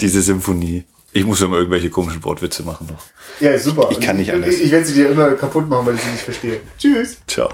diese Symphonie. Ich muss ja mal irgendwelche komischen Wortwitze machen noch. Ja, super. Ich kann nicht anders. Ich, ich werde sie dir immer kaputt machen, weil ich sie nicht verstehe. Tschüss. Ciao.